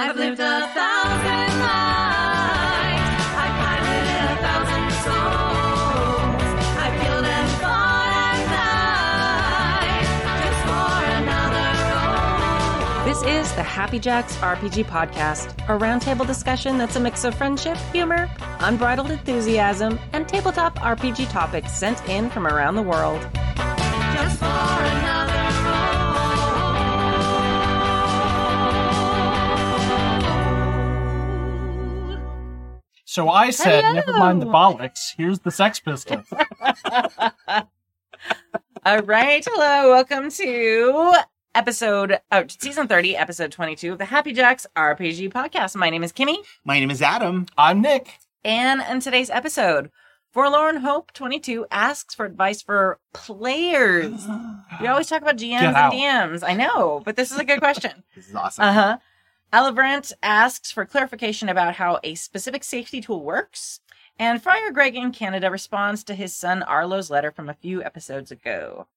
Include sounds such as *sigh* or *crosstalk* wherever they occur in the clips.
I've lived a thousand lives. I've piloted a thousand souls. I've killed and fought at night just for another role. This is the Happy Jacks RPG Podcast, a roundtable discussion that's a mix of friendship, humor, unbridled enthusiasm, and tabletop RPG topics sent in from around the world. So I said, never mind the bollocks. Here's the Sex Pistols. *laughs* All right, hello, welcome to episode, oh, season 30, episode 22 of the Happy Jacks RPG Podcast. My name is Kimmy, My name is Adam. I'm Nick. and in today's episode, Forlorn Hope 22 asks for advice for players. *gasps* We always talk about GMs Get out. and DMs. I know, but this is a good question. *laughs* This is awesome. Uh huh. Alabrant asks for clarification about how a specific safety tool works. And Friar Greg in Canada responds to his son Arlo's letter from a few episodes ago.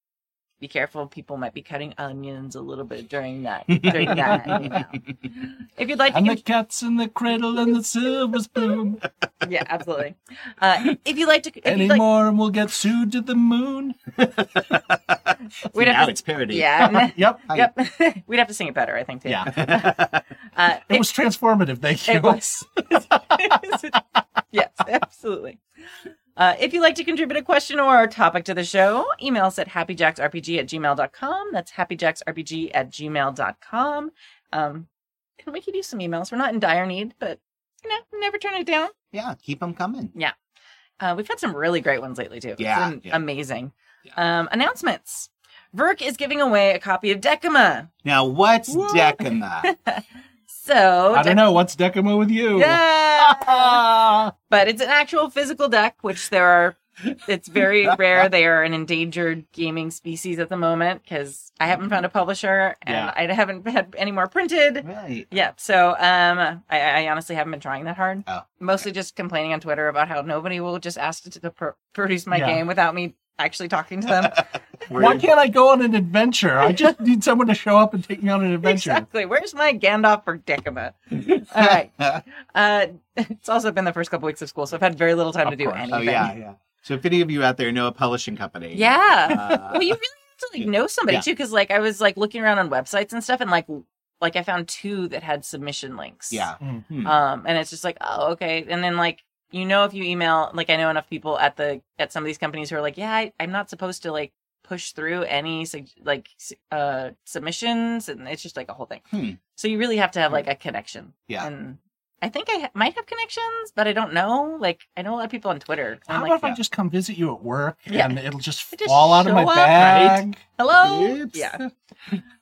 Be careful, people might be cutting onions a little bit during that. *laughs* During that, you know. If you'd like to, And the cat's in the cradle and the silver spoon. *laughs* yeah, absolutely. Uh, if you'd like to, if Any you'd like, more and we'll get sued to the moon. *laughs* we'd now have to, it's parody. yeah, Yep. yep. We'd have to sing it better, I think. Too. Yeah. Uh, It was transformative. Thank you. It was. yes, absolutely. Uh, if you'd like to contribute a question or a topic to the show, email us at happyjacksrpg at gmail.com. That's happyjacksrpg at gmail.com. Um, and we could use some emails. We're not in dire need, but you know, never turn it down. yeah, keep them coming. Yeah. Uh, we've had some really great ones lately, too. It's Yeah, yeah. amazing. Um, announcements. Verk is giving away a copy of Decima. Now, what's What? Decima? *laughs* So, I don't know. What's Decima with you? Yeah. Ah. *laughs* but it's an actual physical deck, which there are. It's very *laughs* rare. They are an endangered gaming species at the moment because I haven't found a publisher and Yeah. I haven't had any more printed. right. Yeah, so um, I, I honestly haven't been trying that hard. Oh. Mostly just complaining on Twitter about how nobody will just ask to, to pr- produce my Yeah. game without me actually talking to them. *laughs* Why can't I go on an adventure? I just need someone to show up and take me on an adventure. exactly. Where's my Gandalf for Decima? All right. *laughs* Uh, it's also been the first couple weeks of school, so I've had very little time Of to do course. anything. Oh, yeah, yeah. So, if any of you out there know a publishing company, Yeah. uh, *laughs* well, you really have to like know somebody Yeah. too, because like I was like looking around on websites and stuff, and like like I found two that had submission links. yeah. Mm. Hmm. Um, and it's just like, oh, okay. And then like you know, if you email, like I know enough people at the at some of these companies who are like, yeah, I, I'm not supposed to like push through any like uh submissions, and it's just like a whole thing. Hmm. So you really have to have like a connection. Yeah. And I think I ha- might have connections, but I don't know. Like I know a lot of people on Twitter. How I'm about like, if I just come visit you at work Yeah. and it'll just just fall out of my up, bag hello. Oops. Yeah. *laughs*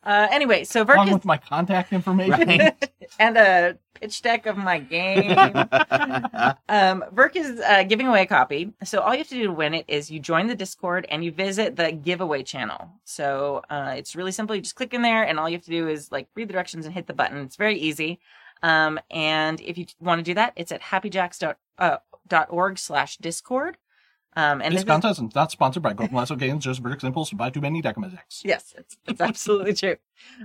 Uh, anyway, so Verk along is with my contact information? Right. *laughs* and a pitch deck of my game. *laughs* um, Verk is uh, giving away a copy. So all you have to do to win it is you join the Discord and you visit the giveaway channel. So uh, it's really simple. You just click in there, and all you have to do is like read the directions and hit the button. It's very easy. Um, and if you want to do that, it's at happyjacks.org uh, dot org slash Discord. Um, and this this is- contest is not sponsored by Golden Lasso Games, just Verdict Impulse to buy too many Decima decks. Yes, it's, it's absolutely true.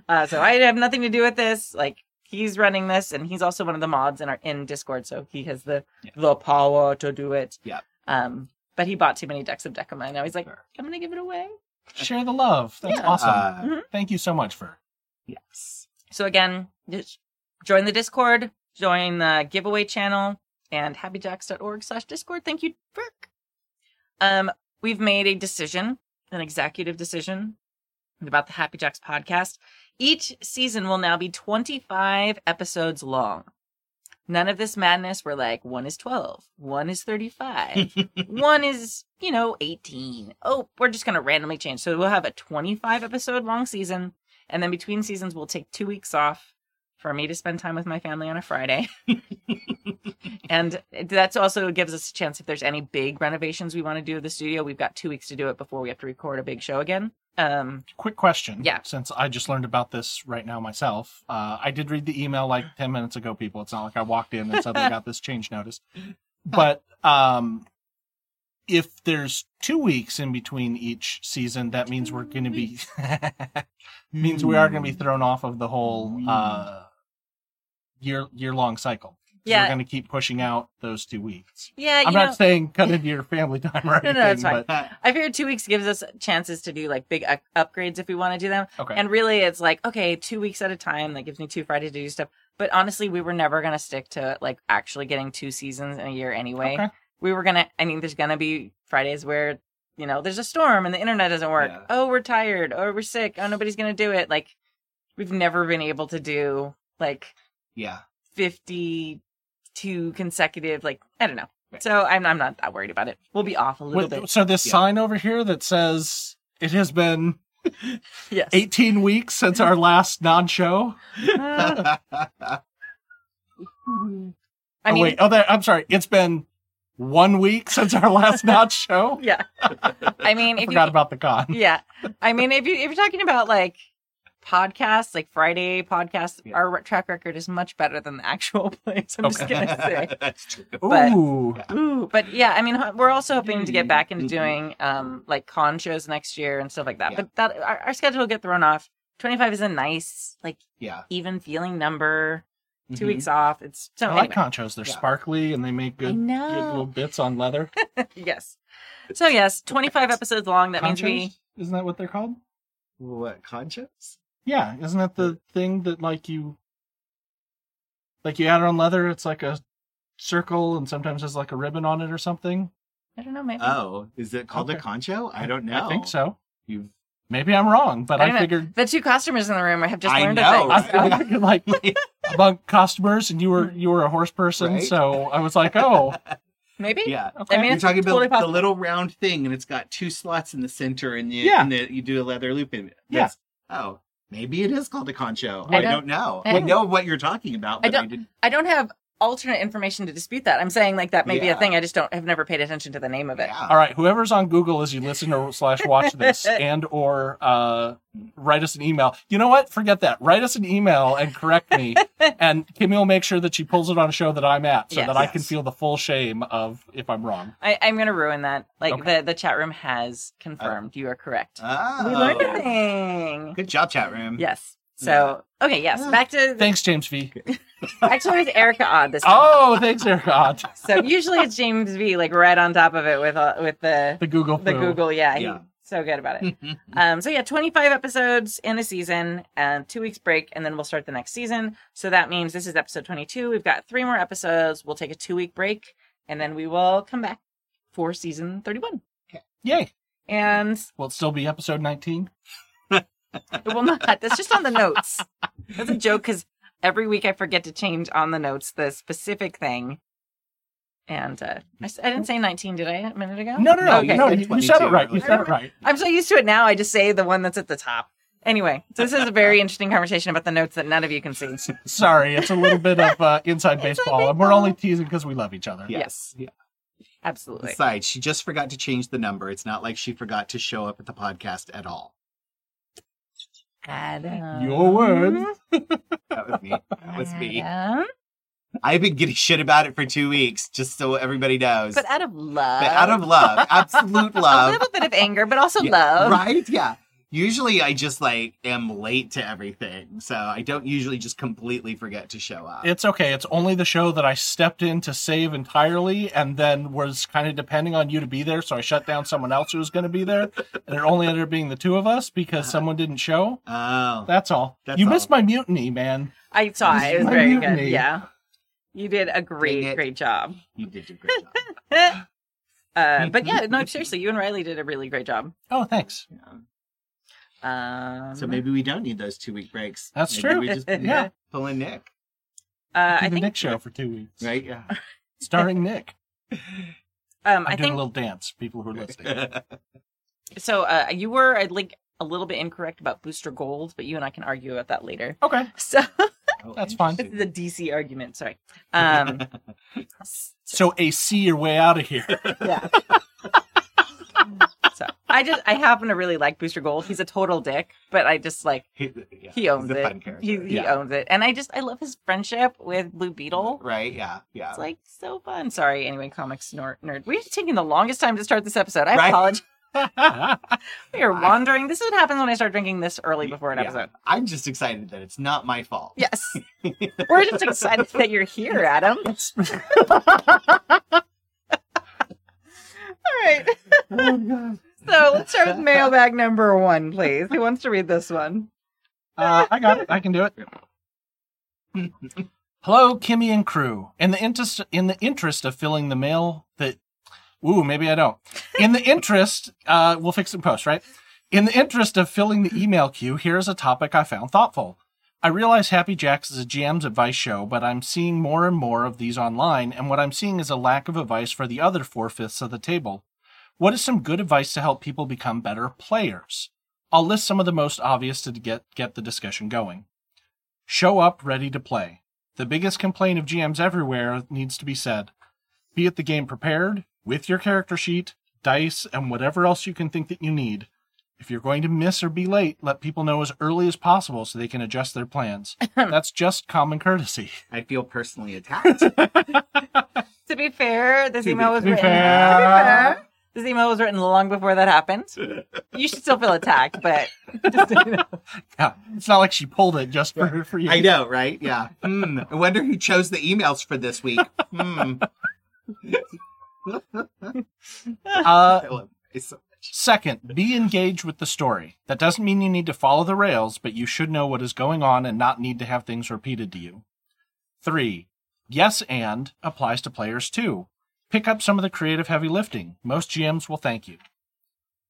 Uh, so I have nothing to do with this. Like he's running this, and he's also one of the mods in our in Discord, so he has the Yeah. the power to do it. Yeah. Um, but he bought too many decks of Decima, and now he's like, Sure. I'm gonna give it away. Share the love. That's Yeah. awesome. Uh, Thank you so much for. yes. So again, just join the Discord, join the giveaway channel, and happyjacks.org slash Discord. Thank you, Verk. Um, we've made a decision, an executive decision about the Happy Jacks podcast. Each season will now be 25 episodes long. None of this madness where like one is 12, one is 35, *laughs* one is, you know, 18. Oh, we're just going to randomly change. So we'll have a 25 episode long season. And then between seasons, we'll take two weeks off for me to spend time with my family on a Friday. *laughs* and that's also gives us a chance if there's any big renovations we want to do of the studio. We've got two weeks to do it before we have to record a big show again. Um, Quick question. Yeah. Since I just learned about this right now myself, uh, I did read the email like 10 minutes ago, people. It's not like I walked in and suddenly got this change notice. *laughs* But um, if there's two weeks in between each season, that means we're going to be *laughs* means we are going to be thrown off of the whole uh, year year long cycle. So Yeah. we're going to keep pushing out those two weeks. Yeah, I'm know, not saying cut into your family time or *laughs* anything, no, it's fine. but I figured two weeks gives us chances to do like big up- upgrades if we want to do them. okay. And really, it's like okay, two weeks at a time. That gives me two Fridays to do stuff. But honestly, we were never gonna stick to like actually getting two seasons in a year anyway. Okay. We were gonna. I mean, there's gonna be Fridays where you know there's a storm and the internet doesn't work. Yeah. Oh, we're tired. Oh, we're sick. Oh, nobody's gonna do it. Like we've never been able to do like Yeah. 52 consecutive. Like I don't know. Right. So I'm I'm not that worried about it. We'll be off a little Wait, bit. so this Yeah. sign over here that says it has been *laughs* Yes. 18 weeks since our last non-show. Uh, *laughs* I oh wait, oh that, I'm sorry. It's been one week since our last *laughs* non-show. yeah. I mean, I if forgot you about the con. yeah i mean if you if you're talking about like podcasts like friday podcasts Yeah. our track record is much better than the *laughs* actual plays i'm just gonna say *laughs* That's true. But- Ooh, Ooh, but yeah i mean we're also hoping to get back into Mhm. doing um like con shows next year and stuff like that Yeah. but that our, our schedule will get thrown off 25 is a nice like Yeah. even feeling number 2 Mhm. weeks off it's so I like conchos. They're Yeah. sparkly and they make good, good little bits on leather. *laughs* yes so yes 25 episodes long that means we Isn't that what they're called? What conchos? Yeah, isn't that the thing that like you, like you add it on leather? It's like a circle and sometimes there's like a ribbon on it or something. i don't know maybe Oh, is it called Okay. a concho? I don't know. I think so. You've Maybe I'm wrong, but I I, don't know. figured the two customers in the room I have just I learned know, a thing I, right? I figured like *laughs* among customers, and you were you were a horse person, Right. so I was like, oh, *laughs* maybe yeah. okay. I mean, You're it's talking about totally the possible. little round thing, and it's got two slots in the center, and you, Yeah. and the, you do a leather loop in it. Yeah. Oh, maybe it is called a concho. I I, don't- don't know. I I don't- know what you're talking about, I but I, don't- didn't. I don't have alternate information to dispute that. I'm saying like that may be a Yeah. thing. I just don't have never paid attention to the name of it. Yeah. all right. Whoever's on Google as you listen or slash watch *laughs* this, and or uh, write us an email. You know what? Forget that. Write us an email and correct me, *laughs* and Kimmy will make sure that she pulls it on a show that I'm at, so Yes. that I can Yes. feel the full shame of if I'm wrong. I, I'm gonna ruin that. Like Okay. the the chat room has confirmed you are correct. Oh. We learned a thing. Good job, chat room. Yes. So okay, yes. Back to Thanks, James V. actually it was Erica Odd this time. Oh, thanks, Eric. God, *laughs* So usually it's James V like right on top of it with uh, with the the Google. the poo. Google. Yeah, Yeah. so good about it. *laughs* Um, so yeah, 25 episodes in a season and two weeks break, and then we'll start the next season. So that means this is episode 22. We've got three more episodes. We'll take a two week break, and then we will come back for season 31. Yay! And Will it still be episode 19? *laughs* it will not. That's just on the notes. That's a joke because every week I forget to change on the notes the specific thing. And uh, I, s- I didn't say 19, did I, a minute ago? No, no, no, Okay. no. You, you said it right. You said it right. I'm so used to it now. I just say the one that's at the top. Anyway, so this is a very interesting conversation about the notes that none of you can see. Sorry, it's a little bit of uh, inside baseball, and we're only teasing because we love each other. Yes. Yeah. Absolutely. Besides, she just forgot to change the number. It's not like she forgot to show up at the podcast at all. Adam. Your words. Uh, that was me. That was me. Adam. Uh. I've been getting shit about it for two weeks, just so everybody knows. But out of love. But out of love, absolute *laughs* love. a little bit of anger, but also Yeah, love. Right? Yeah. Usually I just like am late to everything. So I don't usually just completely forget to show up. It's okay. It's only the show that I stepped in to save entirely and then was kind of depending on you to be there. So I shut down someone else who was going to be there. And it only ended up being the two of us because someone didn't show. oh. That's all. That's you all. missed my mutiny, man. I saw it. It was very mutiny. good. Yeah. You did a great, it. great job. You did a great job. *laughs* uh, but yeah, no, *laughs* seriously, you and Riley did a really great job. Oh, thanks. Yeah. Um, So maybe we don't need those two week breaks. That's Maybe true. We just *laughs* Yeah. pull in Nick. uh, Do I the think, Nick show for two weeks. Right? Yeah. *laughs* Starring Nick. *laughs* um, I'm I doing think a little dance, people who are listening. so. Uh, you were, I think, a little bit incorrect about Booster Gold, but you and I can argue about that later. Okay. So Oh, That's fine. this is a DC argument. Sorry. Um, So a see your way out of here. yeah. So I just I happen to really like Booster Gold. He's a total dick, but I just like He, yeah, he owns it. He, he yeah. owns it, and I just I love his friendship with Blue Beetle. Right? Yeah. Yeah. It's like so fun. Sorry, anyway, comics nerd. nerd. We're taking the longest time to start this episode. I Right? apologize. *laughs* We are wandering. This is what happens when I start drinking this early before an Yeah. episode. I'm just excited that it's not my fault. Yes. *laughs* We're just excited that you're here, Adam. *laughs* All right. Oh, So let's start with mailbag number one, please. Who wants to read this one? Uh, I got it. I can do it. Hello, Kimmy and crew. In the interest in the interest of filling the mail that Ooh, maybe I don't. In the interest, uh, we'll fix it in post, right? In the interest of filling the email queue, here's a topic I found thoughtful. I realize Happy Jacks is a GM's advice show, but I'm seeing more and more of these online, and what I'm seeing is a lack of advice for the other four fifths of the table. What is some good advice to help people become better players? I'll list some of the most obvious to get, get the discussion going. Show up ready to play. The biggest complaint of GMs everywhere needs to be said. Be at the game prepared, with your character sheet, dice, and whatever else you can think that you need. If you're going to miss or be late, let people know as early as possible so they can adjust their plans. *laughs* That's just common courtesy. I feel personally *laughs* attacked. To be fair, this To email be was To written. fair. To be fair, this email was written long before that happened. *laughs* You should still feel attacked, but just you know. Yeah, it's not like she pulled it just for, for you. I know, right? Yeah. *laughs* Hmm. I wonder who chose the emails for this week. Hmm. *laughs* Uh, I love it so. Second, be engaged with the story. That doesn't mean you need to follow the rails, but you should know what is going on and not need to have things repeated to you. Three, yes and applies to players too. Pick up some of the creative heavy lifting. Most GMs will thank you.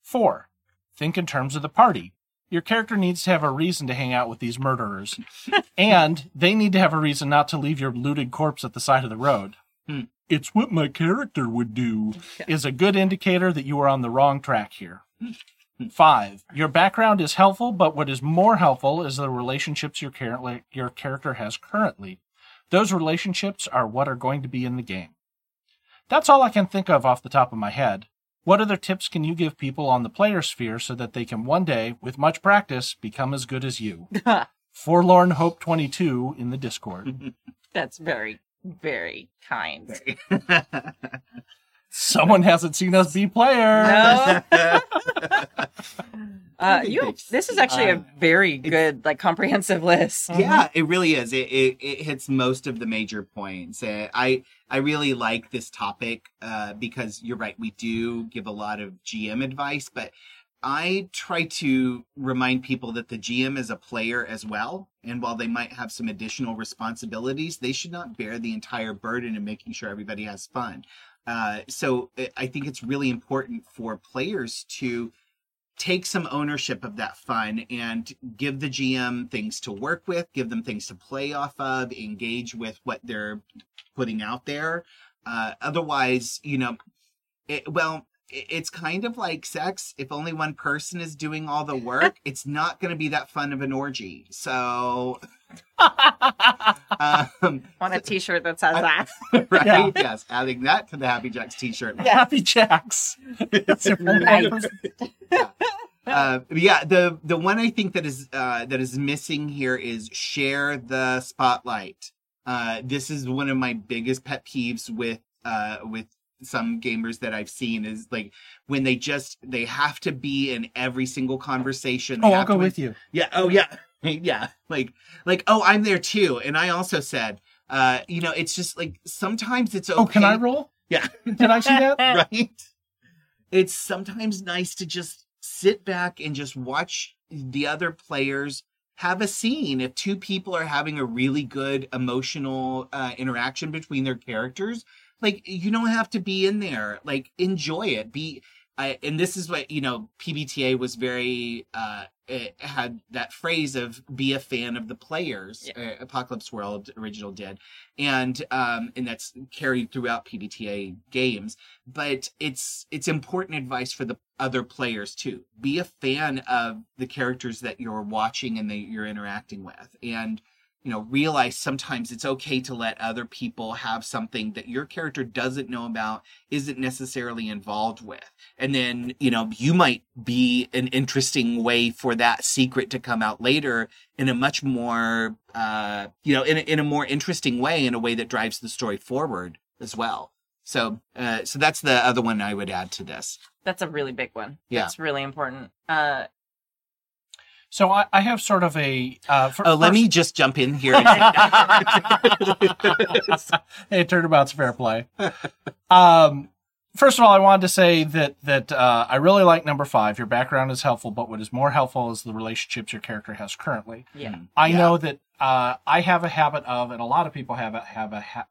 Four, think in terms of the party. Your character needs to have a reason to hang out with these murderers, *laughs* and they need to have a reason not to leave your looted corpse at the side of the road. Hmm. It's what my character would do *laughs* is a good indicator that you are on the wrong track here. Five, your background is helpful, but what is more helpful is the relationships your, currently, your character has currently. Those relationships are what are going to be in the game. That's all I can think of off the top of my head. What other tips can you give people on the player sphere so that they can one day, with much practice, become as good as you? *laughs* Forlorn Hope 22 in the Discord. *laughs* That's very, very kind. *laughs* Someone hasn't seen us be players. No. *laughs* Uh, you. This is actually a Uh, very good, like, comprehensive list. yeah, it really is. It, it it hits most of the major points. Uh, I I really like this topic uh, because you're right. We do give a lot of GM advice, but I try to remind people that the GM is a player as well, and while they might have some additional responsibilities, they should not bear the entire burden of making sure everybody has fun. Uh, so I- I think it's really important for players to take some ownership of that fun and give the GM things to work with, give them things to play off of, engage with what they're putting out there. Uh, otherwise, you know, it, well, it's kind of like sex. If only one person is doing all the work, it's not going to be that fun of an orgy. So, um, *laughs* Want a T-shirt that says that? *laughs* right? Yeah. Yes, adding that to the Happy Jacks t-shirt. Happy Jacks. It's a Nice. uh, yeah, the the one I think that is uh, that is missing here is share the spotlight. Uh, this is one of my biggest pet peeves with uh, with some gamers that I've seen is like when they just they have to be in every single conversation. They Oh, I'll go with you. Yeah. Oh, yeah. *laughs* Yeah. Like, like, oh, I'm there too, and I also said, uh, you know, it's just like sometimes it's okay. Oh, can I roll? Yeah. *laughs* Did I see that? *laughs* right? It's sometimes nice to just sit back and just watch the other players have a scene. If two people are having a really good emotional uh, interaction between their characters, like you don't have to be in there. Like enjoy it. Be. I, and this is what you know. PBTA was very uh, it had that phrase of "be a fan of the players." Uh, Apocalypse World original did, and um, and that's carried throughout PBTA games but it's it's important advice for the other players too be a fan of the characters that you're watching and that you're interacting with and you know realize sometimes it's okay to let other people have something that your character doesn't know about isn't necessarily involved with and then you know you might be an interesting way for that secret to come out later in a much more uh you know in a, in a more interesting way in a way that drives the story forward as well So, uh, so that's the other one I would add to this. That's a really big one. Yeah. it's really important. Uh, So I, I have sort of a. Uh, fir- Oh, let first- me just jump in here. *laughs* hey, turnabout's fair play. Um, first of all, I wanted to say that that uh, I really like number five. Your background is helpful, but what is more helpful is the relationships your character has currently. yeah. I Yeah. know that uh, I have a habit of, and a lot of people have a have a ha-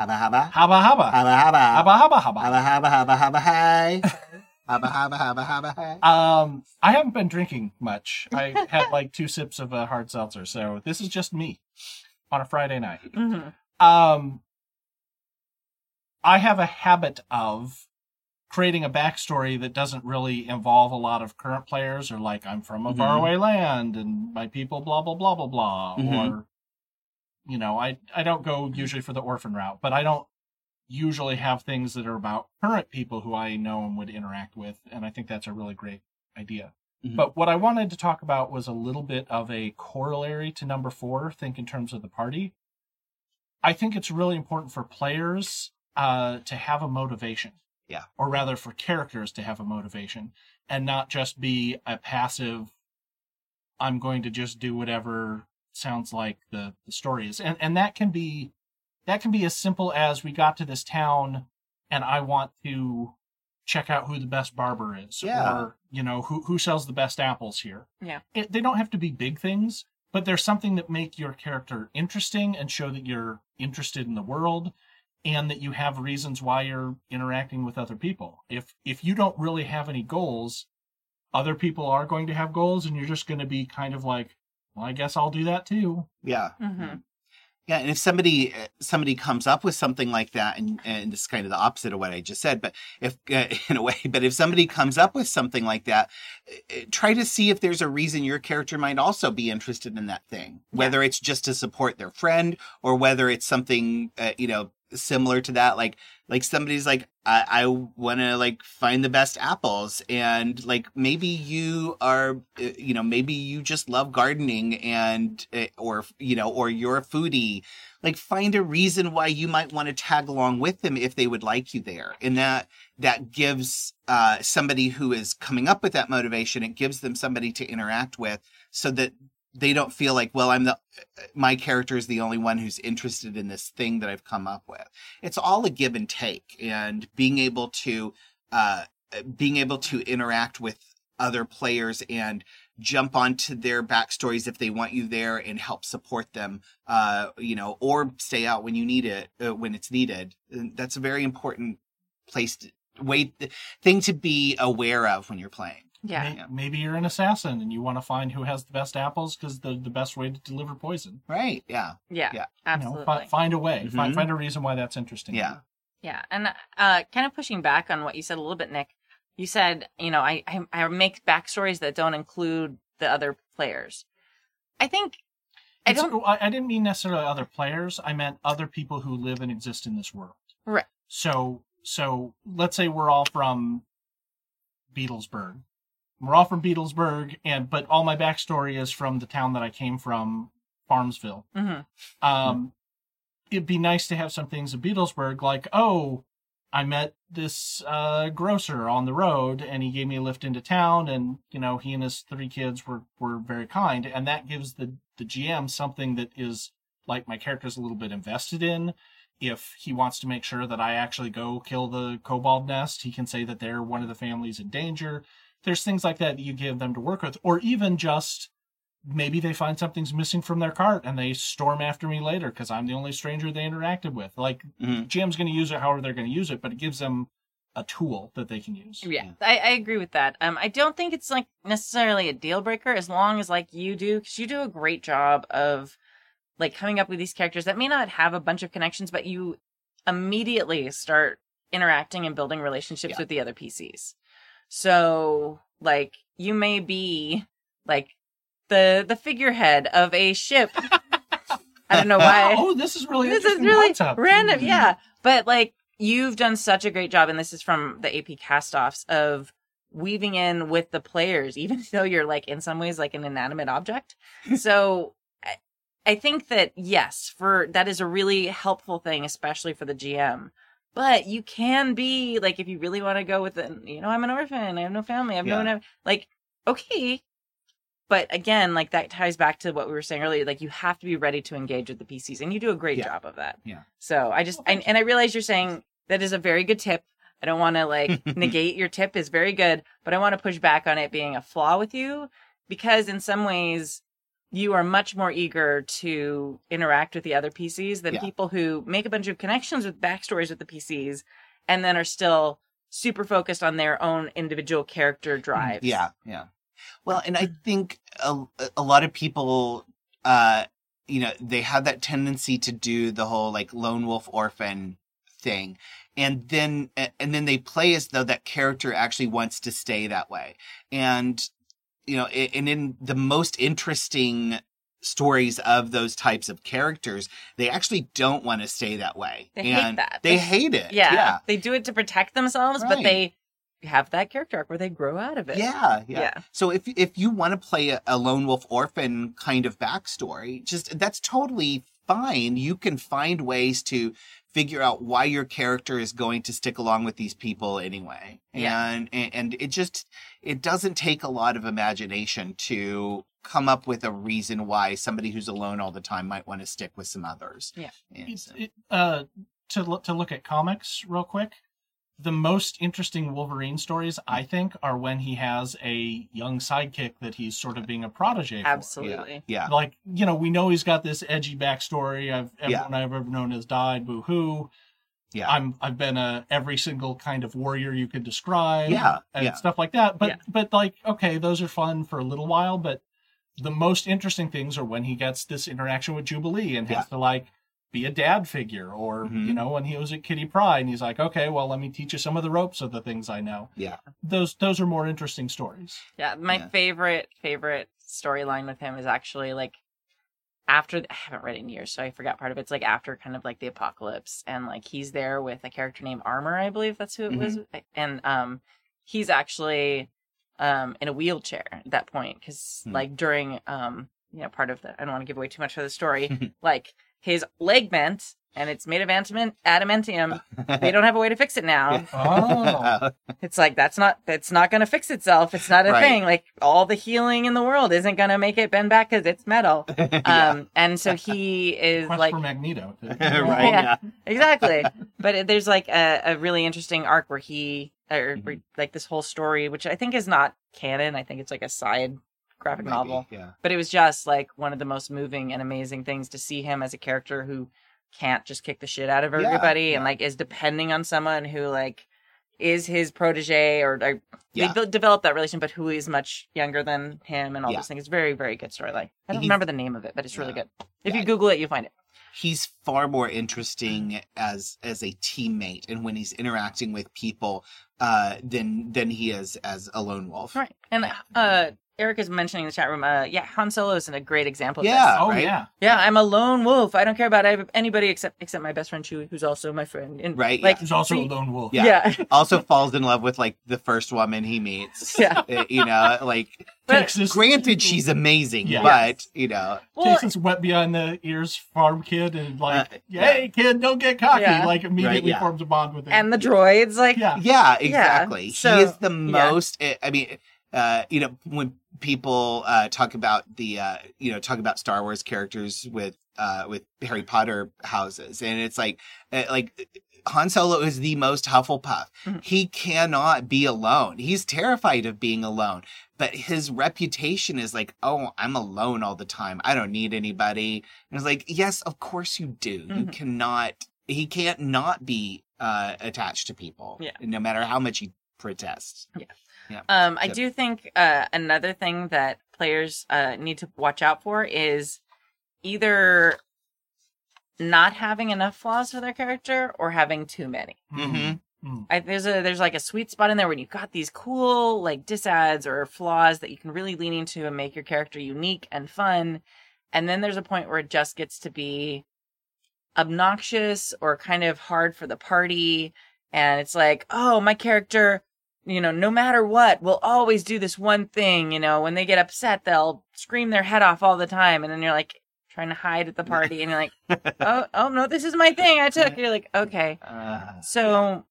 Haba haba. haba haba Haba haba. haba haba haba. Haba haba haba haba hi. *laughs* Haba haba haba haba hi. Um, I haven't been drinking much. I had *laughs* like two sips of a hard seltzer, so this is just me on a Friday night. hmm Um, I have a habit of creating a backstory that doesn't really involve a lot of current players, or like I'm from a Mhm. faraway land and my people, blah blah blah blah blah, Mhm. or you know, I I don't go usually for the orphan route, but I don't usually have things that are about current people who I know and would interact with, and I think that's a really great idea. Mhm. But what I wanted to talk about was a little bit of a corollary to number four, think in terms of the party. I think it's really important for players uh, to have a motivation. Yeah. Or rather, for characters to have a motivation and not just be a passive, I'm going to just do whatever sounds like the, the story is. And, and that can be, that can be as simple as we got to this town and I want to check out who the best barber is Yeah. or, you know, who, who sells the best apples here. Yeah. It, they don't have to be big things, but there's something that make your character interesting and show that you're interested in the world and that you have reasons why you're interacting with other people. If if you don't really have any goals, other people are going to have goals and you're just going to be kind of like, well, I guess I'll do that too. Yeah. hmm Yeah, and if somebody uh, somebody comes up with something like that, and and it's kind of the opposite of what I just said, but if uh, *laughs* in a way, but if somebody comes up with something like that, uh, try to see if there's a reason your character might also be interested in that thing, whether it's just to support their friend or whether it's something uh, you know similar to that, like like somebody's like I, I want to like find the best apples, and like maybe you are uh, you know maybe you just love gardening and uh, or you know or you're a foodie. Like find a reason why you might want to tag along with them if they would like you there. And that that gives uh somebody who is coming up with that motivation it gives them somebody to interact with so that they don't feel like well i'm the my character is the only one who's interested in this thing that i've come up with. It's all a give and take and being able to uh being able to interact with other players and jump onto their backstories if they want you there and help support them uh you know or stay out when you need it uh, when it's needed. And that's a very important place to way thing to be aware of when you're playing Yeah. Maybe you're an assassin and you want to find who has the best apples because they're the best way to deliver poison. right yeah Yeah. Yeah. You know, Absolutely. fi- find a way. Find, Mhm. find a reason why that's interesting. Yeah. Yeah, and uh, kind of pushing back on what you said a little bit, Nick. You said, you know, I I, I make backstories that don't include the other players. I think I It's- don't. I, I didn't mean necessarily other players. I meant other people who live and exist in this world. Right. So, so let's say we're all from Beatlesburg. We're all from Beatlesburg, and but all my backstory is from the town that I came from, Farmsville. Mhm. Um, it'd be nice to have some things in Beatlesburg, like oh, I met this uh, grocer on the road, and he gave me a lift into town, and you know he and his three kids were were very kind, and that gives the the GM something that is like my character's a little bit invested in. If he wants to make sure that I actually go kill the kobold nest, he can say that they're one of the families in danger. There's things like that that you give them to work with, or even just maybe they find something's missing from their cart and they storm after me later because I'm the only stranger they interacted with. Like Mhm. GM's going to use it however they're going to use it, but it gives them a tool that they can use. Yeah, I, I agree with that. Um, I don't think it's like necessarily a deal breaker as long as like you do, because you do a great job of like coming up with these characters that may not have a bunch of connections, but you immediately start interacting and building relationships Yeah. with the other PCs. So like you may be like the the figurehead of a ship. I don't know why. *laughs* Oh, this is really this is really concept. random. Mm-hmm. Yeah. But like you've done such a great job and this is from the ap castoffs of weaving in with the players even *laughs* though you're like in some ways like an inanimate object. *laughs* So I, I think that yes for that is a really helpful thing especially for the gm But you can be like, if you really want to go with it, you know, I'm an orphan, I have no family, I have no Yeah. one, like, okay. But again, like that ties back to what we were saying earlier. Like you have to be ready to engage with the PCs, and you do a great Yeah. job of that. Yeah. So I just, oh, and, and I realize you're saying that is a very good tip. I don't want to like *laughs* negate your tip is very good, but I want to push back on it being a flaw with you because in some ways you are much more eager to interact with the other PCs than Yeah. people who make a bunch of connections with backstories with the PCs and then are still super focused on their own individual character drives. Yeah, yeah. Well, and I think a, a lot of people, uh, you know, they have that tendency to do the whole like lone wolf orphan thing, and then and then they play as though that character actually wants to stay that way, and you know, and in the most interesting stories of those types of characters, they actually don't want to stay that way. They hate and that. They They- hate it. Yeah. Yeah. They do it to protect themselves, but they have that character arc where they grow out of it. Yeah, yeah. Yeah. So if if you want to play a, a lone wolf orphan kind of backstory, just that's totally fine. You can find ways to figure out why your character is going to stick along with these people anyway. Yeah. And and, and it just it doesn't take a lot of imagination to come up with a reason why somebody who's alone all the time might want to stick with some others. Yeah. And so- it, uh, to look to look at comics real quick. The most interesting Wolverine stories, I think, are when he has a young sidekick that he's sort of being a protege. For. Absolutely. yeah. Like you know, we know he's got this edgy backstory. I've Yeah. everyone I've ever known has died. Boo hoo. Yeah. I'm I've been a every single kind of warrior you could describe. Yeah, and yeah. stuff like that. But Yeah. but like okay, those are fun for a little while. But the most interesting things are when he gets this interaction with Jubilee and has Yeah. to like be a dad figure, or Mhm. you know when he was at Kitty Pryde and he's like, okay, well let me teach you some of the ropes of the things I know. Yeah. Those those are more interesting stories. Yeah, my Yeah. favorite favorite storyline with him is actually like after I haven't read it in years, so I forgot part of it. It's like after kind of like the apocalypse, and like he's there with a character named Armor, I believe that's who it was, and um, he's actually um in a wheelchair at that point because Hmm. like during um you know part of the I don't want to give away too much of the story, *laughs* like his leg bent and it's made of adamant adamantium. *laughs* They don't have a way to fix it now. Oh. *laughs* It's like that's not that's not going to fix itself. It's not a Right. thing. Like all the healing in the world isn't going to make it bend back because it's metal. *laughs* Yeah. Um, and so he is Quest like for Magneto. too. right. Yeah. Yeah. exactly. But it, there's like a, a really interesting arc where he or Mhm. like this whole story, which I think is not canon. I think it's like a side graphic Maybe, novel. Yeah. But it was just like one of the most moving and amazing things to see him as a character who can't just kick the shit out of Yeah, everybody and like is depending on someone who like is his protege or, or Yeah. they develop that relation, but who is much younger than him and all Yeah. those things. It's very, very good storyline. I don't He's- remember the name of it, but it's really good. If Yeah. you Google it, you'll find it. he's far more interesting as as a teammate and when he's interacting with people uh than than he is as a lone wolf Right. And uh Eric is mentioning in the chat room, uh yeah, Han Solo is a great example of Yeah. this. Oh right? yeah. Yeah, I'm a lone wolf. I don't care about anybody except except my best friend Chewie, who's also my friend. And Right, Like He's also see- a lone wolf. Yeah. yeah. *laughs* also falls in love with like the first woman he meets *laughs* Yeah. Uh, you know like But- Takes granted she's amazing Yeah. but you know Well, takes this wet behind the ears farm kid and like, Uh, hey kid, don't get cocky. Yeah. Like immediately yeah. forms a bond with him. and the droids, like yeah, yeah exactly so- he is the most uh, i mean uh you know when people uh talk about the uh you know talk about star wars characters with uh with harry potter houses and it's like uh, like Han Solo is the most Hufflepuff. Mhm. He cannot be alone. He's terrified of being alone. But his reputation is like, oh, I'm alone all the time. I don't need anybody. And it's like, yes, of course you do. You Mhm. cannot. He can't not be uh, attached to people. Yeah. No matter how much he protests. Um, I Yep. do think uh, another thing that players uh, need to watch out for is either not having enough flaws for their character or having too many. Mm-hmm. I, there's a there's like a sweet spot in there when you've got these cool like disads or flaws that you can really lean into and make your character unique and fun, and then there's a point where it just gets to be obnoxious or kind of hard for the party, and it's like, oh, my character, you know, no matter what, will always do this one thing. You know, when they get upset, they'll scream their head off all the time, and then you're like trying to hide at the party, and you're like, *laughs* oh, oh no, this is my thing I took. You're like, okay. Uh, So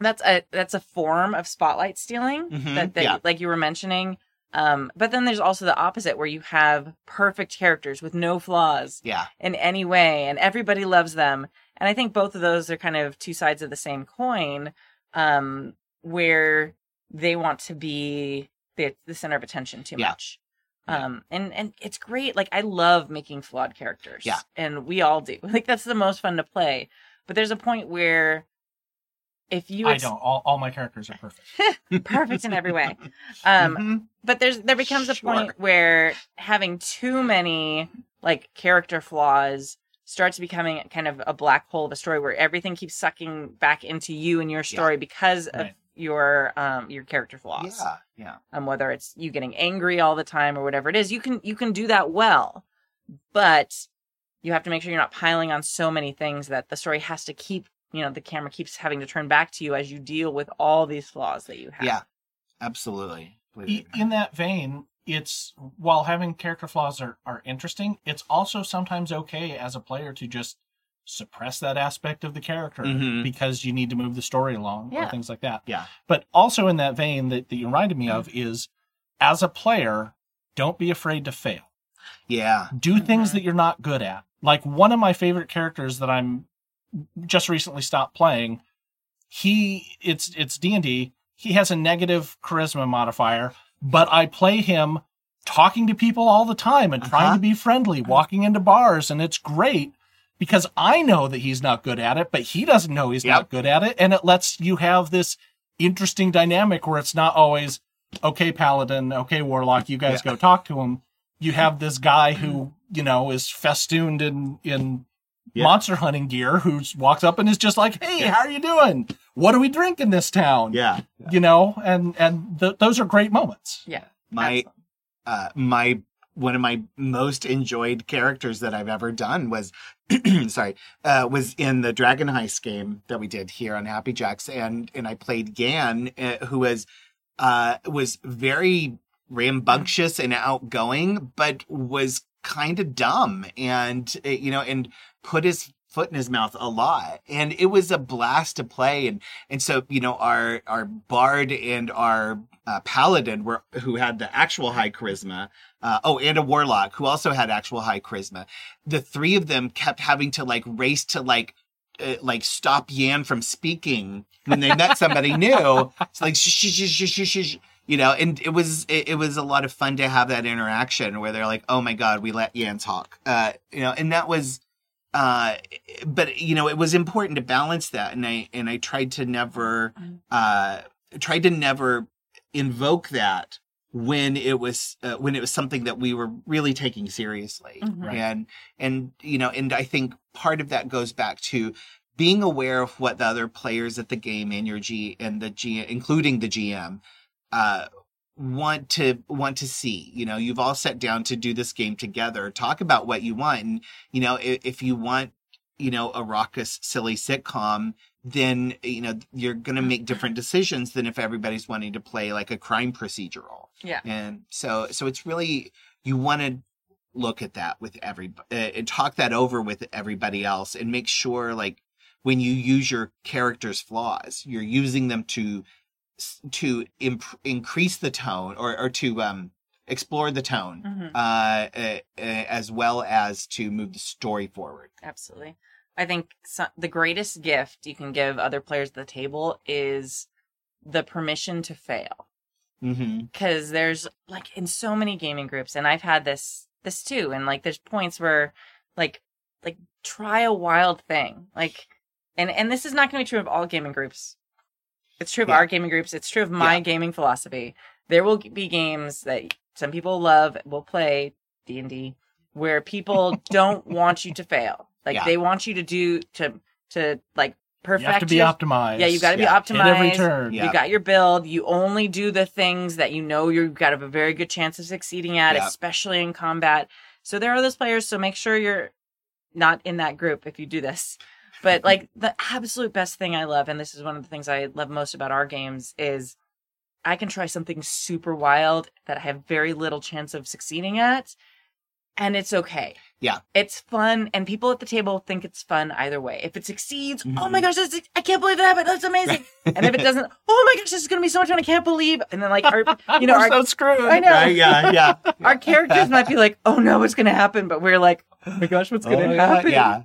that's a that's a form of spotlight stealing Mhm, that, that yeah. like you were mentioning. Um, but then there's also the opposite where you have perfect characters with no flaws yeah. in any way and everybody loves them. And I think both of those are kind of two sides of the same coin, um, where they want to be the, the center of attention too Yeah. much. Um, and, and it's great. Like I love making flawed characters. Yeah. And we all do. *laughs* Like that's the most fun to play. But there's a point where if you I don't. All, all my characters are perfect. *laughs* perfect in every way. *laughs* Um, Mhm. but there's there becomes a Sure. point where having too many like character flaws starts becoming kind of a black hole of a story where everything keeps sucking back into you and your story because of Right. Your um your character flaws Yeah. Yeah. um whether it's you getting angry all the time or whatever it is you can you can do that well but you have to make sure you're not piling on so many things that the story has to keep you know the camera keeps having to turn back to you as you deal with all these flaws that you have Yeah. Absolutely. I- In that vein, it's while having character flaws are, are interesting, it's also sometimes okay as a player to just suppress that aspect of the character Mhm. because you need to move the story along Yeah. or things like that. Yeah. But also in that vein that, that you reminded me of is as a player, don't be afraid to fail. Yeah. Do things Mhm. that you're not good at. Like one of my favorite characters that I'm just recently stopped playing, he it's it's D&D. He has a negative charisma modifier, but I play him talking to people all the time and trying Uh-huh. to be friendly, walking into bars and it's great because I know that he's not good at it, but he doesn't know he's Yep. not good at it and it lets you have this interesting dynamic where it's not always okay paladin, okay warlock, you guys Yeah. go talk to him. You have this guy who, you know, is festooned in in Yeah. monster hunting gear who walks up and is just like, "Hey, how are you doing? What do we drink in this town?" Yeah. You know, and and th- those are great moments. yeah My uh my one of my most enjoyed characters that I've ever done was *clears throat* sorry uh was in the Dragon Heist game that we did here on Happy Jacks and and I played Gan uh, who was uh was very rambunctious and outgoing but was kind of dumb and uh, you know and put his foot in his mouth a lot. And it was a blast to play. And and so you know our our bard and our uh, paladin were who had the actual high charisma uh, oh and a warlock who also had actual high charisma. The three of them kept having to like race to like uh, like stop yan from speaking when they met somebody *laughs* new. It's like shh, shh, shh, shh, shh, shh, you know and it was it, it was a lot of fun to have that interaction where they're like oh my god we let yan talk. Uh you know and that was uh but you know it was important to balance that and i and i tried to never uh tried to never invoke that when it was uh, when it was something that we were really taking seriously. Mhm. And and you know and i think part of that goes back to being aware of what the other players at the game and your g and the g including the gm uh want to want to see. You know you've all sat down to do this game together talk about what you want and you know if, if you want you know a raucous silly sitcom then you know you're going to make different decisions than if everybody's wanting to play like a crime procedural Yeah. and so so it's really you want to look at that with every uh, and talk that over with everybody else and make sure like when you use your character's flaws you're using them to to imp- increase the tone or or to um explore the tone Mhm. uh, uh, uh as well as to move the story forward Absolutely. I think so- the greatest gift you can give other players at the table is the permission to fail. mm-hmm. Because there's like in so many gaming groups, and I've had this this too, and like there's points where like like try a wild thing, like, and and this is not going to be true of all gaming groups. It's true of Yeah. our gaming groups. It's true of my Yeah. gaming philosophy. There will be games that some people love, will play D and D, where people *laughs* don't want you to fail. Like Yeah. they want you to do to to like perfect. You have to be your- optimized. Yeah, you got to Yeah. be Hit every optimized. turn. Yeah. You got your build. You only do the things that you know you've got a very good chance of succeeding at, especially in combat. So there are those players. So make sure you're not in that group if you do this. But *laughs* like the absolute best thing I love, and this is one of the things I love most about our games, is I can try something super wild that I have very little chance of succeeding at. And it's okay. Yeah. It's fun, and people at the table think it's fun either way. If it succeeds, oh Mhm. my gosh, that's, I can't believe that happened. That's amazing. *laughs* and if it doesn't, oh my gosh, this is going to be so much fun. I can't believe. And then, like, our, *laughs* you know, We're our, so screwed. I know. Right? Yeah, yeah. *laughs* our characters might be like, oh no, what's going to happen? But we're like, oh my gosh, what's going to Oh, happen? Yeah.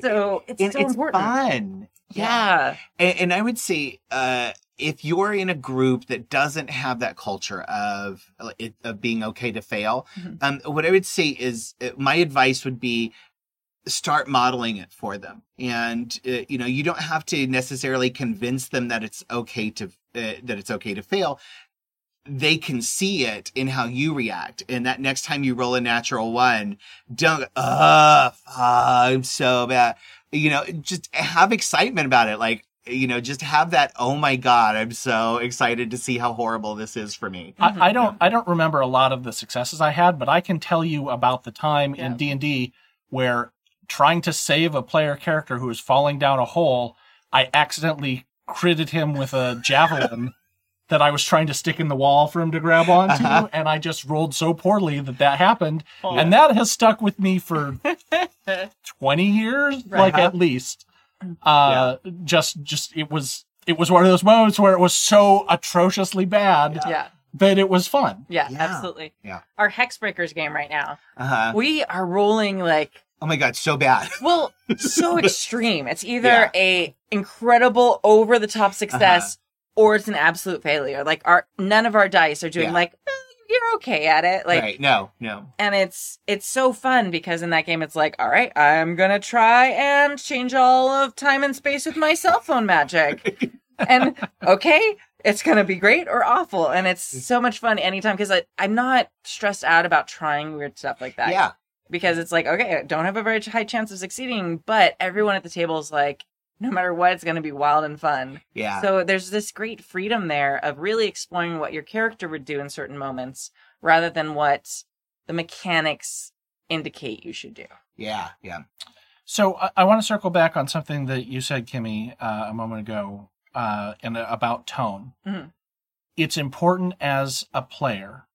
So it's and so it's important. fun. Yeah. And, and I would say, uh, if you're in a group that doesn't have that culture of it, of being okay to fail, Mhm. um, what I would say is uh, my advice would be start modeling it for them, and uh, you know you don't have to necessarily convince them that it's okay to uh, that it's okay to fail. They can see it in how you react, and that next time you roll a natural one, don't uh I'm so bad you know, just have excitement about it. Like, you know, just have that, oh my God, I'm so excited to see how horrible this is for me. I, I don't I don't remember a lot of the successes I had, but I can tell you about the time Yeah. in D and D where trying to save a player character who was falling down a hole, I accidentally critted him with a javelin *laughs* that I was trying to stick in the wall for him to grab onto, Uh-huh. and I just rolled so poorly that that happened, Oh. and that has stuck with me for *laughs* twenty years, like Right. at least. Uh, just just it was. It was one of those moments where it was so atrociously bad Yeah. that it was fun. Yeah, Yeah. absolutely. Yeah. Our Hexbreakers game right now, Uh-huh. we are rolling like Oh my God, so bad. *laughs* well, so *laughs* extreme. It's either Yeah. a incredible over the top success or it's an absolute failure. Like our none of our dice are doing Yeah. like "Eh, you're okay at it. Like right. No, no. and it's it's so fun because in that game it's like, all right, I'm gonna try and change all of time and space with my cell phone magic. *laughs* and okay, it's gonna be great or awful. And it's mm. so much fun anytime because I'm not stressed out about trying weird stuff like that Yeah. because it's like, okay, I don't have a very high chance of succeeding, but everyone at the table is like, no matter what, it's going to be wild and fun. Yeah. So there's this great freedom there of really exploring what your character would do in certain moments rather than what the mechanics indicate you should do. yeah. Yeah. So I, I want to circle back on something that you said, Kimmy, uh, a moment ago, uh, and about tone. Mhm. It's important as a player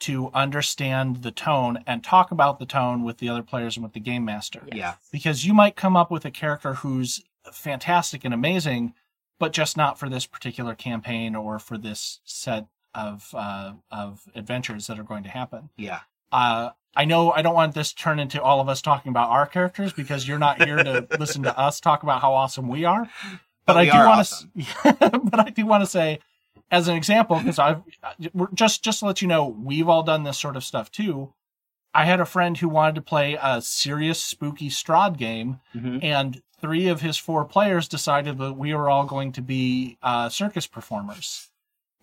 to understand the tone and talk about the tone with the other players and with the game master, Yeah. because you might come up with a character who's fantastic and amazing, but just not for this particular campaign or for this set of uh, of adventures that are going to happen Yeah. uh, I know I don't want this to turn into all of us talking about our characters because you're not here to *laughs* listen to us talk about how awesome we are. But, But I do want awesome. to, *laughs* but I do want to say, as an example, because I've just just to let you know, we've all done this sort of stuff too. I had a friend who wanted to play a serious spooky Strahd game, Mhm. and three of his four players decided that we were all going to be uh, circus performers.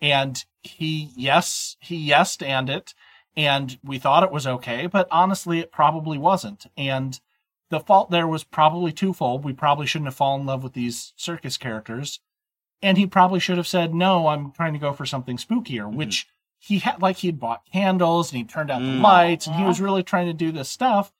And he, yes, he yesed and it, and we thought it was okay, but honestly, it probably wasn't. And the fault there was probably twofold. We probably shouldn't have fallen in love with these circus characters. And he probably should have said, no, I'm trying to go for something spookier, which he had, like, he'd bought candles and he turned out the Mm. lights and he was really trying to do this stuff.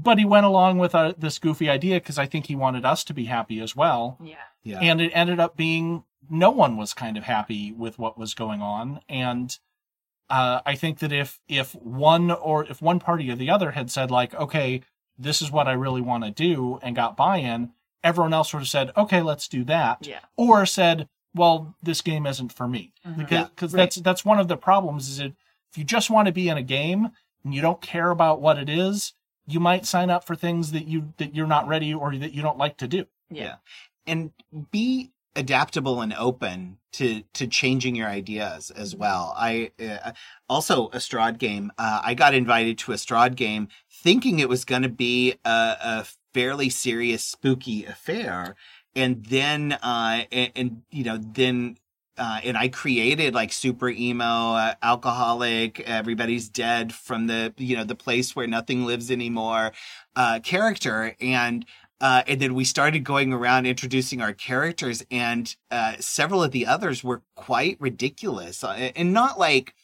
But he went along with uh, this goofy idea because I think he wanted us to be happy as well Yeah. Yeah. and it ended up being no one was kind of happy with what was going on and uh, i think that if if one or if one party or the other had said like okay this is what i really want to do and got buy-in everyone else sort of said okay let's do that Yeah. or said well this game isn't for me Mhm. because Yeah, cause right. that's that's one of the problems is that if you just want to be in a game and you don't care about what it is you might sign up for things that you that you're not ready or that you don't like to do Yeah. and be adaptable and open to to changing your ideas as well. I uh, also a Strahd game. Uh, I got invited to a Strahd game thinking it was going to be a, a fairly serious, spooky affair, and then uh, and, and you know then. Uh, and I created like super emo, uh, alcoholic, everybody's dead from the you know the place where nothing lives anymore, uh, character, and uh, and then we started going around introducing our characters, and uh, several of the others were quite ridiculous, uh, and not like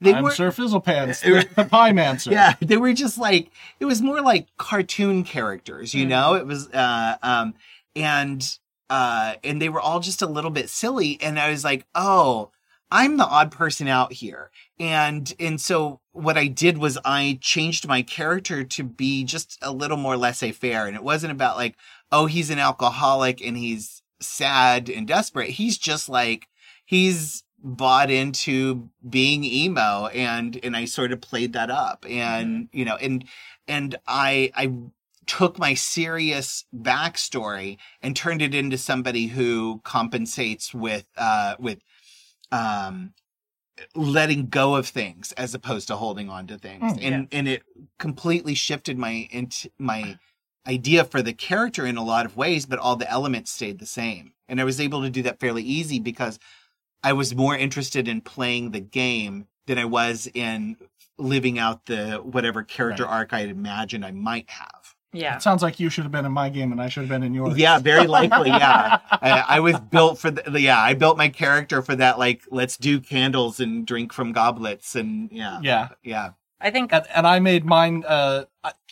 they I'm were. Sir Fizzlepants, *laughs* the, the Pie Mancer. Yeah, they were just like it was more like cartoon characters, you Mm. know. It was, uh, um, and uh, and they were all just a little bit silly, and I was like, oh. I'm the odd person out here. And and so what I did was I changed my character to be just a little more laissez-faire. And it wasn't about like, oh, he's an alcoholic and he's sad and desperate. He's just like he's bought into being emo and and I sort of played that up. And you know, and and I I took my serious backstory and turned it into somebody who compensates with uh with um letting go of things as opposed to holding on to things. Mm, and and it completely shifted my into my idea for the character in a lot of ways but all the elements stayed the same. And i was able to do that fairly easy because i was more interested in playing the game than i was in living out the whatever character Right. arc i had imagined i might have Yeah. It sounds like you should have been in my game and I should have been in yours. yeah very likely yeah *laughs* I, I was built for the yeah i built my character for that like let's do candles and drink from goblets and yeah Yeah. yeah I think And, and I made mine. Uh,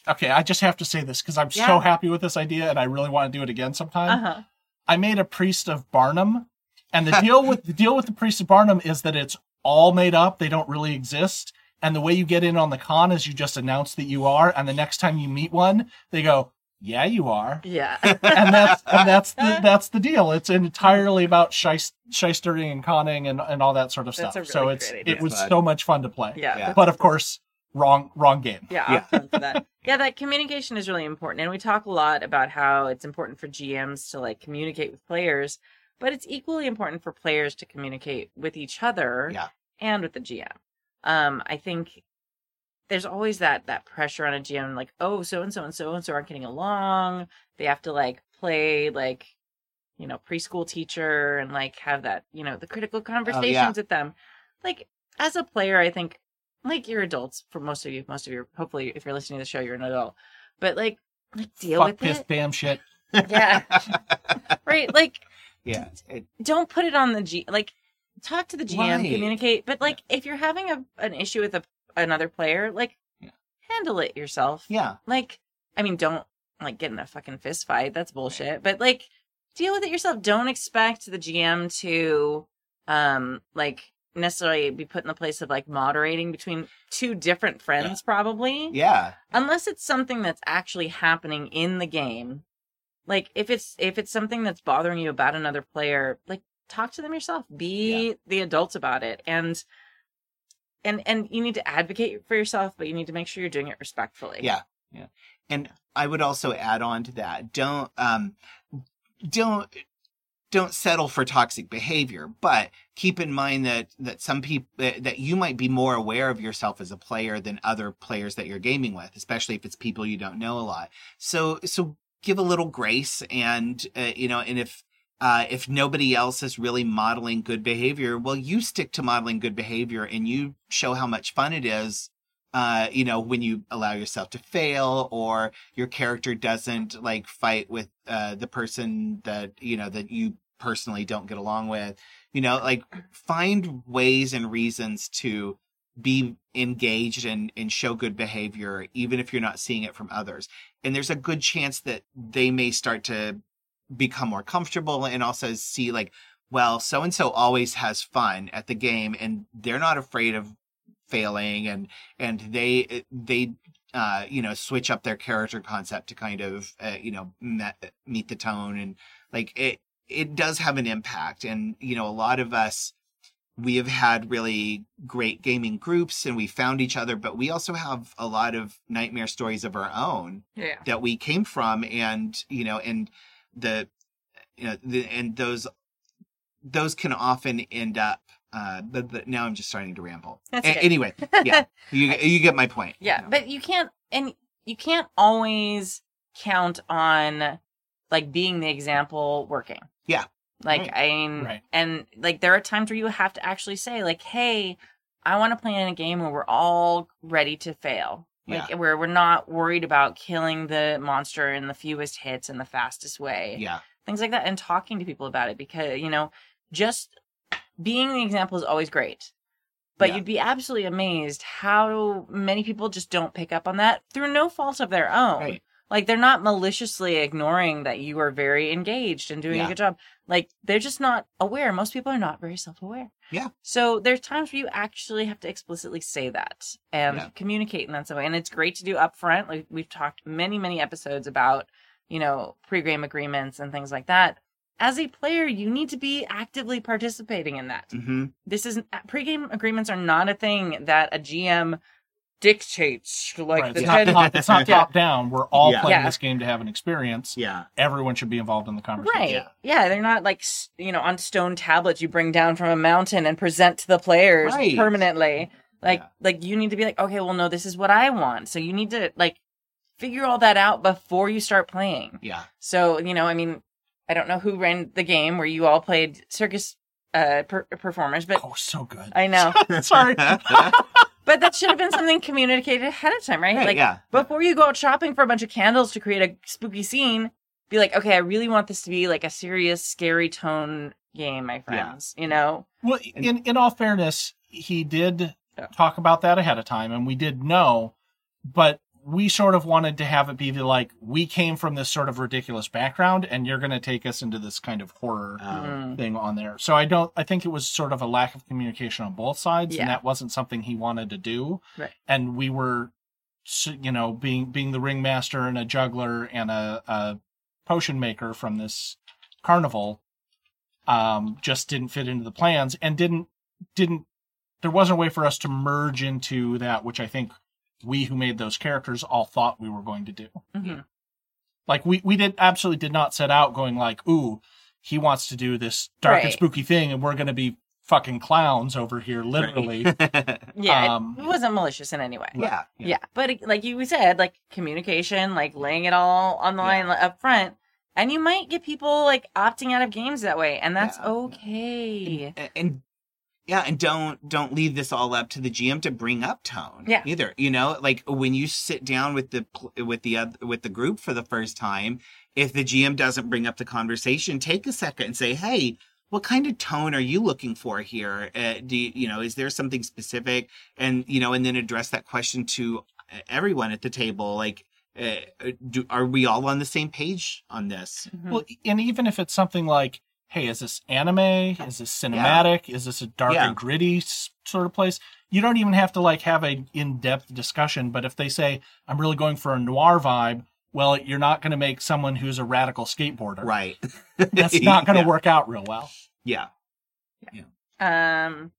okay, I just have to say this because I'm Yeah. so happy with this idea and I really want to do it again sometime. uh-huh. I made a priest of Barnum, and the deal with the deal with the priest of Barnum is that it's all made up; they don't really exist. And the way you get in on the con is you just announce that you are, and the next time you meet one, they go, "Yeah, you are," Yeah. *laughs* and that's and that's the *laughs* that's the deal. It's entirely about shyst- shystering and conning and, and all that sort of That's stuff. a so it's great it was Fun. so much fun to play. yeah. Yeah. But of course, wrong wrong game. Yeah, Yeah. I'll come to that. *laughs* Yeah, that communication is really important. And we talk a lot about how it's important for GMs to like communicate with players, but it's equally important for players to communicate with each other Yeah. and with the GM. Um, I think there's always that that pressure on a GM, like, oh, so and so and so and so aren't getting along. They have to like play like, you know, preschool teacher and like have that, you know, the critical conversations with them. Like as a player, I think like you're adults for most of you, most of you, hopefully if you're listening to the show, you're an adult. But like like deal Fuck with this it. damn shit. Yeah. *laughs* right. Like yeah it, don't put it on the G like talk to the GM, Right. communicate. But like if you're having a an issue with a, another player, like Yeah. handle it yourself. yeah Like I mean, don't like get in a fucking fist fight. That's bullshit. But like deal with it yourself. Don't expect the GM to um like necessarily be put in the place of like moderating between two different friends probably yeah unless it's something that's actually happening in the game like if it's if it's something that's bothering you about another player like talk to them yourself. Be the adults about it. And and and you need to advocate for yourself but you need to make sure you're doing it respectfully. Yeah. Yeah. And i would also add on to that don't um don't don't settle for toxic behavior but keep in mind that that some people that, that you might be more aware of yourself as a player than other players that you're gaming with especially if it's people you don't know a lot. So so give a little grace and uh, you know and if uh, if nobody else is really modeling good behavior, well, you stick to modeling good behavior and you show how much fun it is uh, you know, when you allow yourself to fail or your character doesn't like fight with uh, the person that, you know, that you personally don't get along with, you know, like find ways and reasons to be engaged and, and show good behavior, even if you're not seeing it from others. And there's a good chance that they may start to become more comfortable and also see like, well, so and so always has fun at the game and they're not afraid of failing and and they they uh you know switch up their character concept to kind of uh, you know met, meet the tone and like it it does have an impact and you know a lot of us we have had really great gaming groups and we found each other but we also have a lot of nightmare stories of our own yeah. that we came from and you know and the you know the, and those those can often end up uh but, but now i'm just starting to ramble That's A- anyway yeah *laughs* you you get my point Yeah, but you can't, and you can't always count on like being the example working. Yeah. Like Right. I mean, Right. and like there are times where you have to actually say like, "Hey, I want to play in a game where we're all ready to fail." Like where we're not worried about killing the monster in the fewest hits and the fastest way. yeah Things like that and talking to people about it because, you know, just being the example is always great. But Yeah. you'd be absolutely amazed how many people just don't pick up on that through no fault of their own. Right. Like they're not maliciously ignoring that you are very engaged and doing Yeah. a good job. Like they're just not aware. Most people are not very self-aware. Yeah. So there's times where you actually have to explicitly say that and Yeah. communicate in that way. And it's great to do upfront. Like we've talked many, many episodes about, you know, pre-game agreements and things like that. As a player, you need to be actively participating in that hmm this is pre-game agreements are not a thing that a GM dictates like Right, the it's, not ten- top, it's *laughs* not Yeah. top down. We're all Yeah. playing Yeah. this game to have an experience. Yeah. Everyone should be involved in the conversation. right Yeah. yeah. they're not like you know on stone tablets you bring down from a mountain and present to the players Right. permanently like Yeah. like you need to be like okay well no this is what i want so you need to like figure all that out before you start playing Yeah. so you know i mean i don't know who ran the game where you all played circus uh per- performers but Oh, so good. i know *laughs* *laughs* Sorry. But that should have been something communicated ahead of time right, Right, like yeah. before you go out shopping for a bunch of candles to create a spooky scene, be like, okay, I really want this to be like a serious, scary tone game, my friends. You know? Well, in in all fairness, he did Yeah. talk about that ahead of time, and we did know, but we sort of wanted to have it be the like we came from this sort of ridiculous background, and you're going to take us into this kind of horror Um, Mm. thing on there. So I don't. I think it was sort of a lack of communication on both sides, Yeah. and that wasn't something he wanted to do. Right. And we were, you know, being being the ringmaster and a juggler and a, a potion maker from this carnival, um, just didn't fit into the plans and didn't didn't. There wasn't a way for us to merge into that, which I think we who made those characters all thought we were going to do. Mhm. Like we we did absolutely did not set out going like, ooh, he wants to do this dark and spooky thing, and we're going to be fucking clowns over here, literally. *laughs* Yeah, it- Um, it, wasn't malicious in any way. yeah. Yeah. But it- like you said, like communication, like laying it all on the line up front. And you might get people like opting out of games that way, and that's Yeah. okay. and, and yeah and don't don't leave this all up to the gm to bring up tone Yeah. either you know like when you sit down with the with the oth- with the group for the first time if the gm doesn't bring up the conversation take a second and say hey what kind of tone are you looking for here uh, do you, you know is there something specific and you know and then address that question to uh, everyone at the table like uh, do, are we all on the same page on this Mhm. Well, and even if it's something like, hey, is this anime? Is this cinematic? Is this a dark Yeah. and gritty sort of place? You don't even have to like have a in-depth discussion. But if they say, I'm really going for a noir vibe, well, you're not going to make someone who's a radical skateboarder. right *laughs* That's *laughs* not going to Yeah. work out real well. yeah Yeah. Um,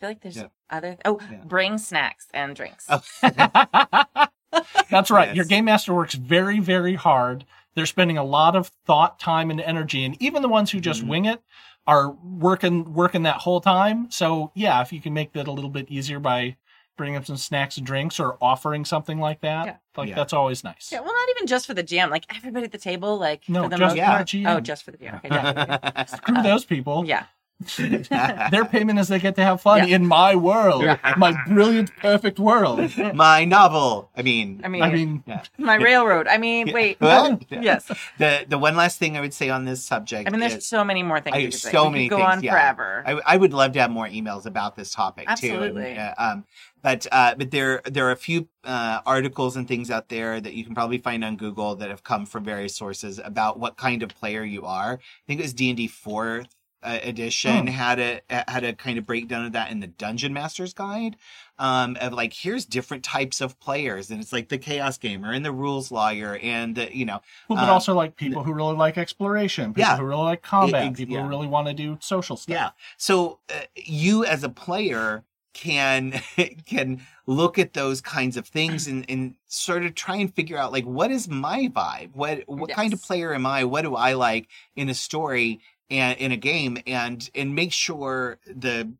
I feel like there's Yeah. other. Oh, Yeah. bring snacks and drinks. Oh. *laughs* That's right. Yes. Your game master works very, very hard. They're spending a lot of thought, time, and energy, and even the ones who just Mhm. wing it are working working that whole time. So yeah, if you can make that a little bit easier by bringing up some snacks and drinks or offering something like that, Yeah. like Yeah. that's always nice. Yeah, well, not even just for the GM. Like everybody at the table, like No, for the just most Yeah. for part. GM. Oh, just for the GM. Okay, yeah, *laughs* Screw those people. yeah. *laughs* Their payment is they get to have fun Yeah. in my world, my brilliant, perfect world. *laughs* my novel. I mean, I mean, I mean, *laughs* my railroad. I mean, wait. What? Yes. The the one last thing I would say on this subject. I mean, there's is, so many more things. I- we could say. so could many go things, on yeah. forever. I, I would love to have more emails about this topic Absolutely. too. And, uh, um, but uh, but there there are a few uh, articles and things out there that you can probably find on Google that have come from various sources about what kind of player you are. I think it was D and D fourth uh, edition Hmm. had a had a kind of breakdown of that in the Dungeon Master's Guide. Um, of like here's different types of players, and it's like the chaos gamer and the rules lawyer, and the you know well, but Um, also like people who really like exploration, people Yeah. who really like combat, ex- people yeah. who really want to do social stuff. Yeah. So uh, you as a player can *laughs* can look at those kinds of things and, and sort of try and figure out like what is my vibe? What what kind of player am I? What do I like in a story and in a game and and make sure the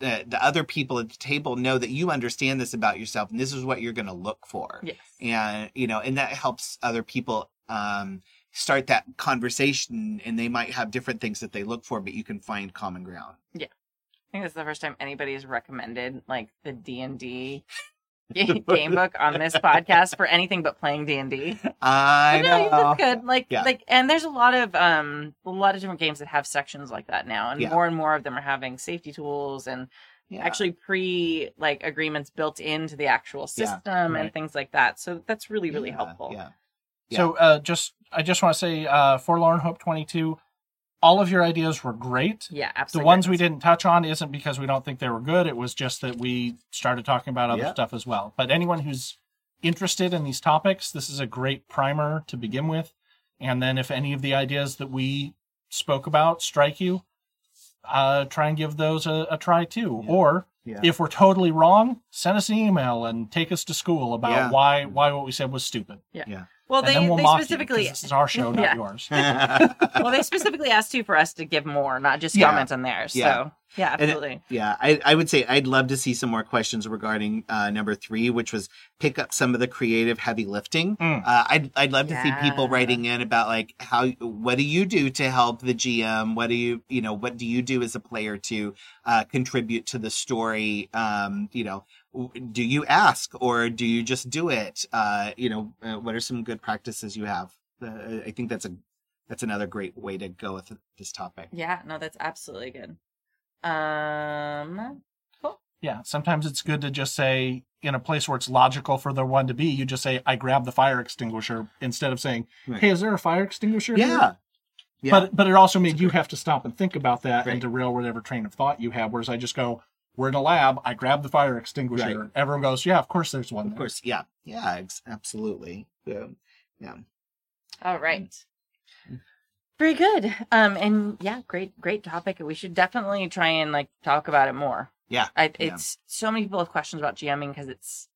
the, the other people at the table know that you understand this about yourself and this is what you're going to look for yes. and you know and that helps other people um start that conversation and they might have different things that they look for but you can find common ground Yeah. I think this is the first time anybody has recommended like the D and D *laughs* game book on this podcast for anything but playing D and D. i But no, know that's good. Like, Yeah. like, and there's a lot of um, a lot of different games that have sections like that now, and Yeah. more and more of them are having safety tools and Yeah. actually pre like agreements built into the actual Yeah, system and things like that. So that's really really Yeah, helpful. yeah So uh, just I just want to say, uh, Forlorn Hope 22, all of your ideas were great. Yeah, absolutely. The ones we didn't touch on isn't because we don't think they were good. It was just that we started talking about other Yeah. stuff as well. But anyone who's interested in these topics, this is a great primer to begin with. And then if any of the ideas that we spoke about strike you, uh, try and give those a, a try too. Yeah. Or Yeah. if we're totally wrong, send us an email and take us to school about Yeah. why why what we said was stupid. Well, they, we'll they specifically you 'cause this is our show, not Yeah. yours. *laughs* well, they specifically asked you for us to give more, not just Yeah. comment on theirs. Yeah. So yeah, And it- absolutely. Yeah, I, I would say I'd love to see some more questions regarding uh, number three, which was pick up some of the creative heavy lifting. Mm. Uh, I'd I'd love to see people writing in about like how what do you do to help the GM? What do you you know what do you do as a player to uh, contribute to the story? Um, you know, w- do you ask or do you just do it? Uh, you know, uh, what are some good practices you have? Uh, I think that's a that's another great way to go with this topic. Yeah, no, that's absolutely good. Um, cool. Yeah, sometimes it's good to just say in a place where it's logical for the one to be, you just say, I grab the fire extinguisher instead of saying, Right. Hey, is there a fire extinguisher? here?" Yeah. Yeah. But but it also made you have to stop and think about that Right. and derail whatever train of thought you have. Whereas I just go, We're in a lab, I grab the fire extinguisher. Right. Everyone goes, Yeah, of course there's one. Of there." course, yeah, yeah, ex- absolutely. Yeah, yeah. All right. Very good. Um, and yeah, great, great topic. We should definitely try and like talk about it more. Yeah, I, yeah. it's so many people have questions about GMing because it's,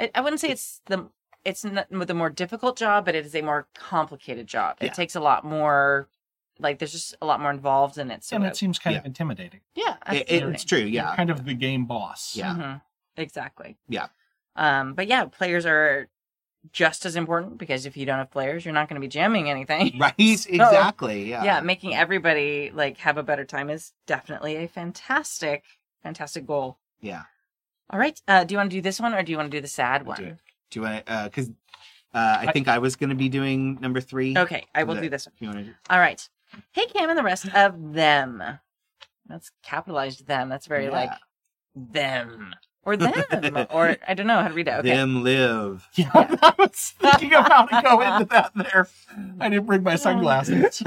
I, I wouldn't say it's the, it's not the more difficult job, but it is a more complicated job. Yeah. It takes a lot more, like there's just a lot more involved in it. So and it- it seems kind Yeah. of intimidating. yeah, It- absolutely. it's true. You're Yeah, kind of the game boss. Yeah. Mhm. Exactly. Yeah. Um, but yeah, players are just as important because if you don't have players, you're not going to be jamming anything. *laughs* right. *laughs* Exactly. Yeah. yeah. making everybody like have a better time is definitely a fantastic, fantastic goal. yeah. All right. Uh, do you want to do this one or do you want to do the sad We'll do one? Do you want to? Because uh, I think I was going to be doing number three. Okay, I will The- do this one. You want to? All right. Hey, Cam and the rest of them. That's capitalized them. That's very Yeah. like them or *laughs* them or I don't know how to read it. Okay. Them live. *laughs* Yeah, *laughs* I was thinking of how to go into that there. I didn't bring my sunglasses.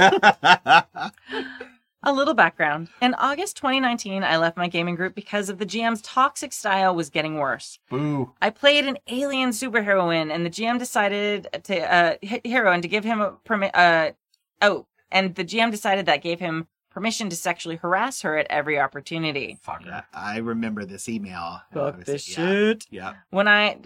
A little background. In August 2019, I left my gaming group because of the GM's toxic style was getting worse. Boo. I played an alien superheroine, and the GM decided to uh, he- heroine to give him a permit. Uh, oh, and the GM decided that gave him permission to sexually harass her at every opportunity. Fucker. Yeah, I remember this email. Fuck this yeah, shit. Yeah. When I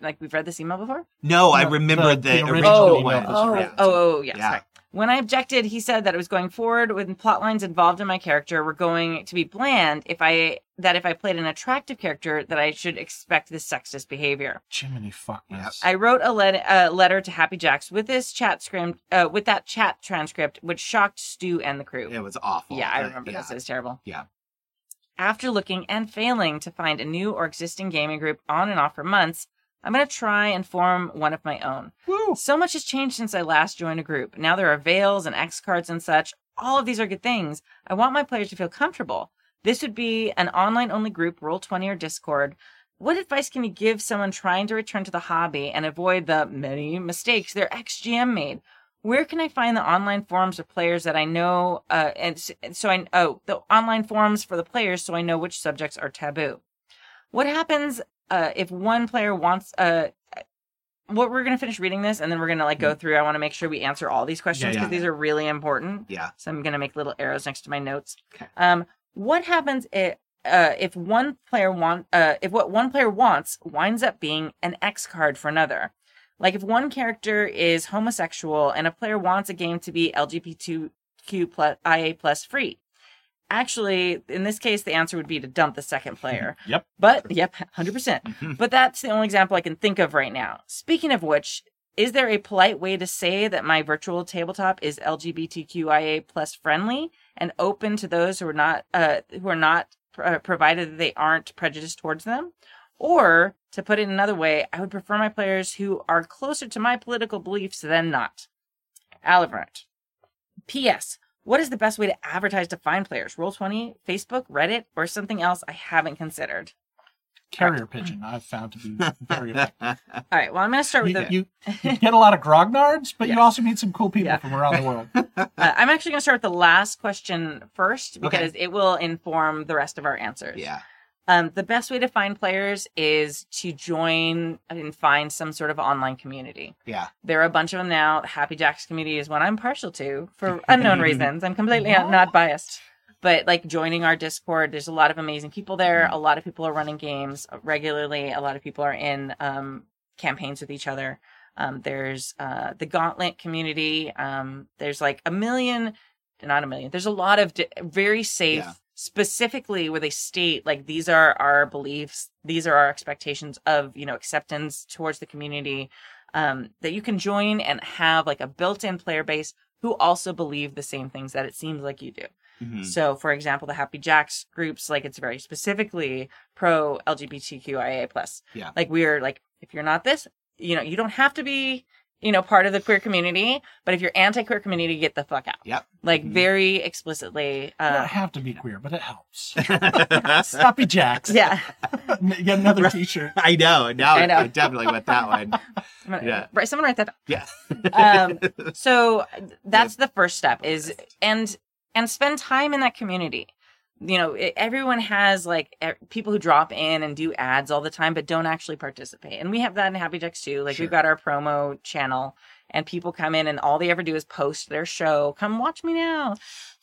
like, we've read this email before. No, I remember the- the, the original, original Oh, email one. was Oh, Yeah. oh, oh, oh yeah. Yeah. Sorry. When I objected, he said that it was going forward with plot lines involved in my character were going to be bland if I that if I played an attractive character that I should expect this sexist behavior. Jiminy fuckness. I wrote a let- uh, letter to Happy Jacks with this chat script, uh, with that chat transcript, which shocked Stu and the crew. It was awful. Yeah, I Uh, remember yeah. this. It was terrible. Yeah. After looking and failing to find a new or existing gaming group on and off for months, I'm going to try and form one of my own. Woo. So much has changed since I last joined a group. Now there are veils and X cards and such. All of these are good things. I want my players to feel comfortable. This would be an online only group, Roll20 or Discord. What advice can you give someone trying to return to the hobby and avoid the many mistakes their ex GM made? Where can I find the online forums of players that I know? Uh, and and so I oh the online forums for the players, so I know which subjects are taboo. What happens uh, if one player wants uh, what we're gonna finish reading this and then we're gonna like go through. I want to make sure we answer all these questions Yeah, because yeah. these are really important. Yeah. So I'm gonna make little arrows next to my notes. Okay. Um, what happens if uh, if one player want uh, if what one player wants winds up being an X card for another? Like if one character is homosexual and a player wants a game to be LGBTQ plus IA plus free. Actually, in this case, the answer would be to dump the second player. *laughs* Yep. But yep, hundred percent. Mhm. But that's the only example I can think of right now. Speaking of which, is there a polite way to say that my virtual tabletop is LGBTQIA plus friendly and open to those who are not uh, who are not uh, provided that they aren't prejudiced towards them? Or to put it another way, I would prefer my players who are closer to my political beliefs than not. Alivert. P.S. What is the best way to advertise to find players? Roll20, Facebook, Reddit, or something else I haven't considered? carrier pigeon I've found to be *laughs* very effective. All right. Well, I'm going to start with You, the. you, *laughs* you get a lot of grognards, but you also meet some cool people Yeah. from around the world. *laughs* uh, I'm actually going to start with the last question first because it will inform the rest of our answers. yeah. Um, the best way to find players is to join and find some sort of online community. Yeah. There are a bunch of them now. The Happy Jacks community is one I'm partial to for *laughs* unknown reasons. I'm completely not biased. But like joining our Discord, there's a lot of amazing people there. A lot of people are running games regularly. A lot of people are in um, campaigns with each other. Um, there's uh, the Gauntlet community. Um, there's like a million, not a million. There's a lot of di- very safe, Yeah. Specifically where they state like these are our beliefs, these are our expectations of you know acceptance towards the community. Um, that you can join and have like a built-in player base who also believe the same things that it seems like you do. Mhm. So, for example, the Happy Jacks groups, like it's very specifically pro LGBTQIA plus. Yeah. Like we're like, if you're not this, you know, you don't have to be, you know, part of the queer community, but if you're anti-queer community, get the fuck out. Yep. Like Mhm. very explicitly. You don't Uh, have to be queer, but it helps. Mm-hmm. Sloppy Jacks. yeah. *laughs* You get another T-shirt. I know. Now I I, definitely want that one. *laughs* Gonna- Yeah. Right. Someone write that down. Yeah. um, so *laughs* that's the first step is and and spend time in that community you know everyone has like people who drop in and do ads all the time but don't actually participate. And we have that in happy jacks too. Like Sure. we've got our promo channel and people come in and all they ever do is post their show come watch me now.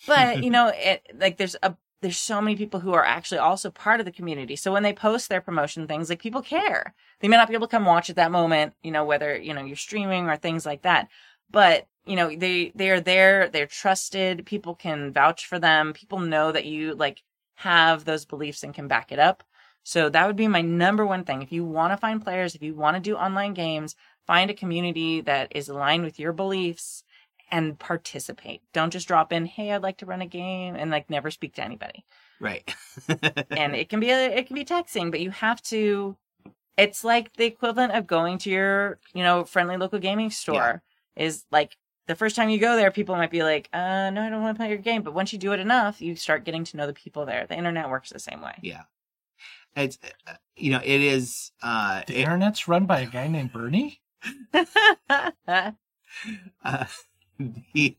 But you *laughs* know it like there's a there's so many people who are actually also part of the community. So when they post their promotion things like people care. They may not be able to come watch at that moment you know whether you know you're streaming or things like that. But you know they they are there they're trusted people can vouch for them people know that you like have those beliefs and can back it up so that would be my number one thing if you want to find players if you want to do online games find a community that is aligned with your beliefs and participate don't just drop in hey i'd like to run a game and like never speak to anybody Right. *laughs* and it can be a, it can be taxing, but you have to. It's like the equivalent of going to your you know friendly local gaming store. Is like the first time you go there, people might be like, "Uh, no, I don't want to play your game." But once you do it enough, you start getting to know the people there. The internet works the same way. yeah. It's uh, you know it is uh, The it- internet's run by a guy named Bernie. *laughs* *laughs* uh the,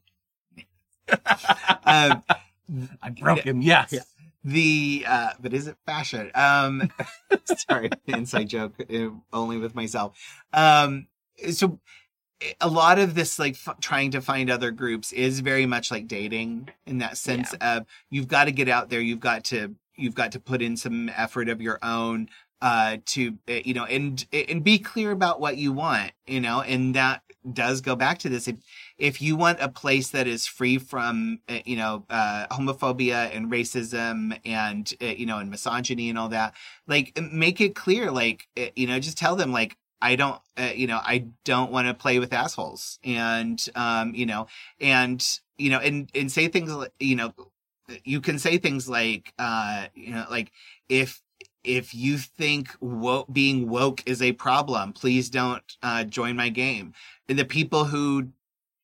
um, *laughs* I broke him. Yes. Yeah. the uh but is it fashion um sorry inside joke uh, only with myself um so a lot of this like f- trying to find other groups is very much like dating in that sense of you've got to get out there you've got to you've got to put in some effort of your own uh to uh, you know and and be clear about what you want you know and that does go back to this if if you want a place that is free from uh, you know uh homophobia and racism and uh, you know and misogyny and all that like make it clear like you know just tell them like I don't, uh, you know, I don't want to play with assholes, and um, you know, and you know, and and say things like, you know, you can say things like, uh, you know, like if if you think being woke is a problem, please don't uh, join my game. And the people who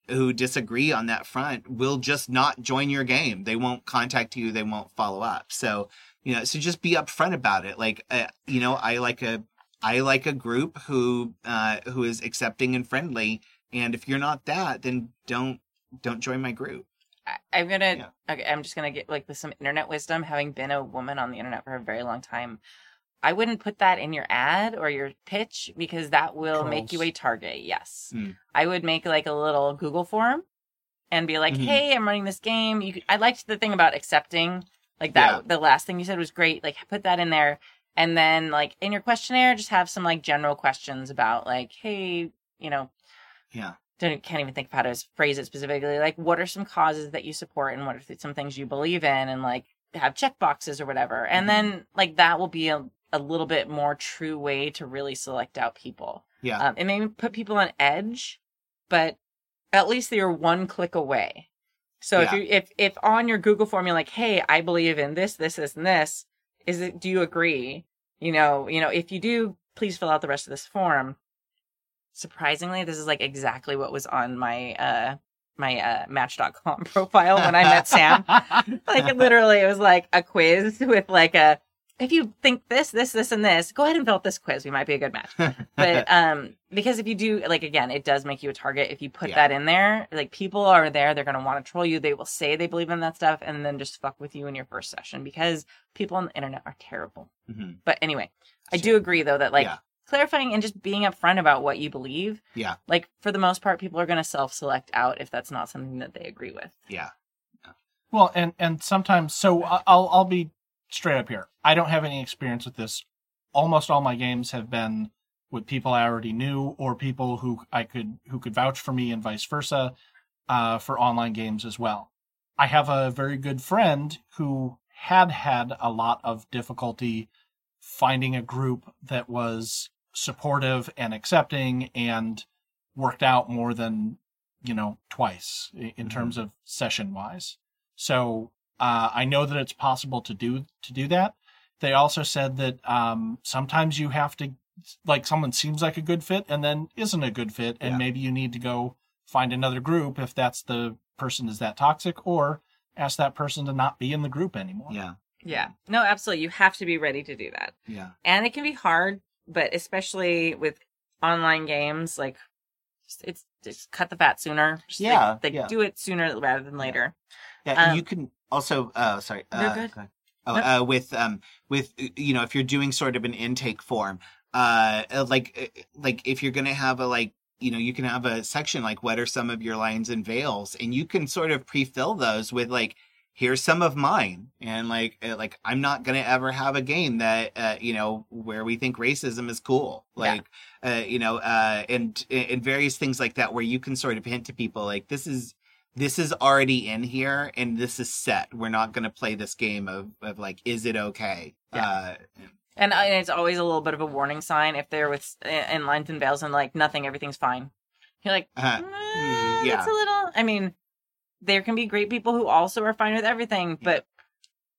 who disagree on that front will just not join your game. They won't contact you. They won't follow up. So you know, so just be upfront about it. Like, uh, you know, I like a I like a group who uh, who is accepting and friendly. And if you're not that, then don't don't join my group. I, I'm gonna. Yeah. Okay, I'm just gonna get like with some internet wisdom. Having been a woman on the internet for a very long time, I wouldn't put that in your ad or your pitch because that will make you a target. Yes, Hmm. I would make like a little Google form and be like, Mhm. "Hey, I'm running this game." You, could, I liked the thing about accepting, like that. Yeah. The last thing you said was great. Like, put that in there, and then like in your questionnaire, just have some like general questions about like, "Hey, you know, Yeah. don't can't even think of how to phrase it specifically. Like, what are some causes that you support, and what are some things you believe in, and like have check boxes or whatever. And Mhm. then like that will be a, a little bit more true way to really select out people. Yeah. Um, it may put people on edge, but at least they're one click away. So if you if if on your Google form you're like, hey, I believe in this, this, this, and this, is it? Do you agree? You know, you know, if you do, please fill out the rest of this form. Surprisingly, this is like exactly what was on my uh my uh Match.com *laughs* profile when I met Sam. *laughs* like literally, it was like a quiz *laughs* with like a if you think this, this, this, and this, go ahead and fill out this quiz. We might be a good match. But *laughs* um, because if you do, like again, it does make you a target. If you put Yeah. that in there, like people are there, they're gonna want to troll you. They will say they believe in that stuff, and then just fuck with you in your first session because people on the internet are terrible. Mhm. But anyway, I do agree though that like Yeah. clarifying and just being upfront about what you believe. Yeah. Like for the most part, people are gonna self-select out if that's not something that they agree with. yeah. Well, and and sometimes, so I'll I'll be straight up here. I don't have any experience with this. Almost all my games have been with people I already knew or people who I could who could vouch for me, and vice versa, uh, for online games as well. I have a very good friend who had had a lot of difficulty finding a group that was supportive and accepting and worked out more than you know twice in Mhm. terms of session wise so uh, I know that it's possible to do to do that. They also said that um, sometimes you have to like someone seems like a good fit and then isn't a good fit, and Yeah. maybe you need to go find another group if that's the person is that toxic, or ask that person to not be in the group anymore. Yeah. Yeah. No, absolutely. You have to be ready to do that. Yeah. and it can be hard but especially with online games like it's just cut the fat sooner just, Yeah, like, yeah. do it sooner rather than later Yeah, and Um, you can also. Uh, sorry. Uh, good. go. Oh, uh, with um, with you know, if you're doing sort of an intake form, uh, uh, like uh, like if you're gonna have a like, you know, you can have a section like, what are some of your lines and veils, and you can sort of pre-fill those with like, here's some of mine, and like uh, like I'm not gonna ever have a game that uh, you know where we think racism is cool, Yeah. like. Uh, you know, uh, and and various things like that, where you can sort of hint to people like this is this is already in here and this is set. We're not going to play this game of, of like, is it okay? Yeah. Uh, and, uh, it's always a little bit of a warning sign if they're with in lines and veils and like nothing everything's fine you're like uh, "Mm, yeah. it's a little i mean there can be great people who also are fine with everything but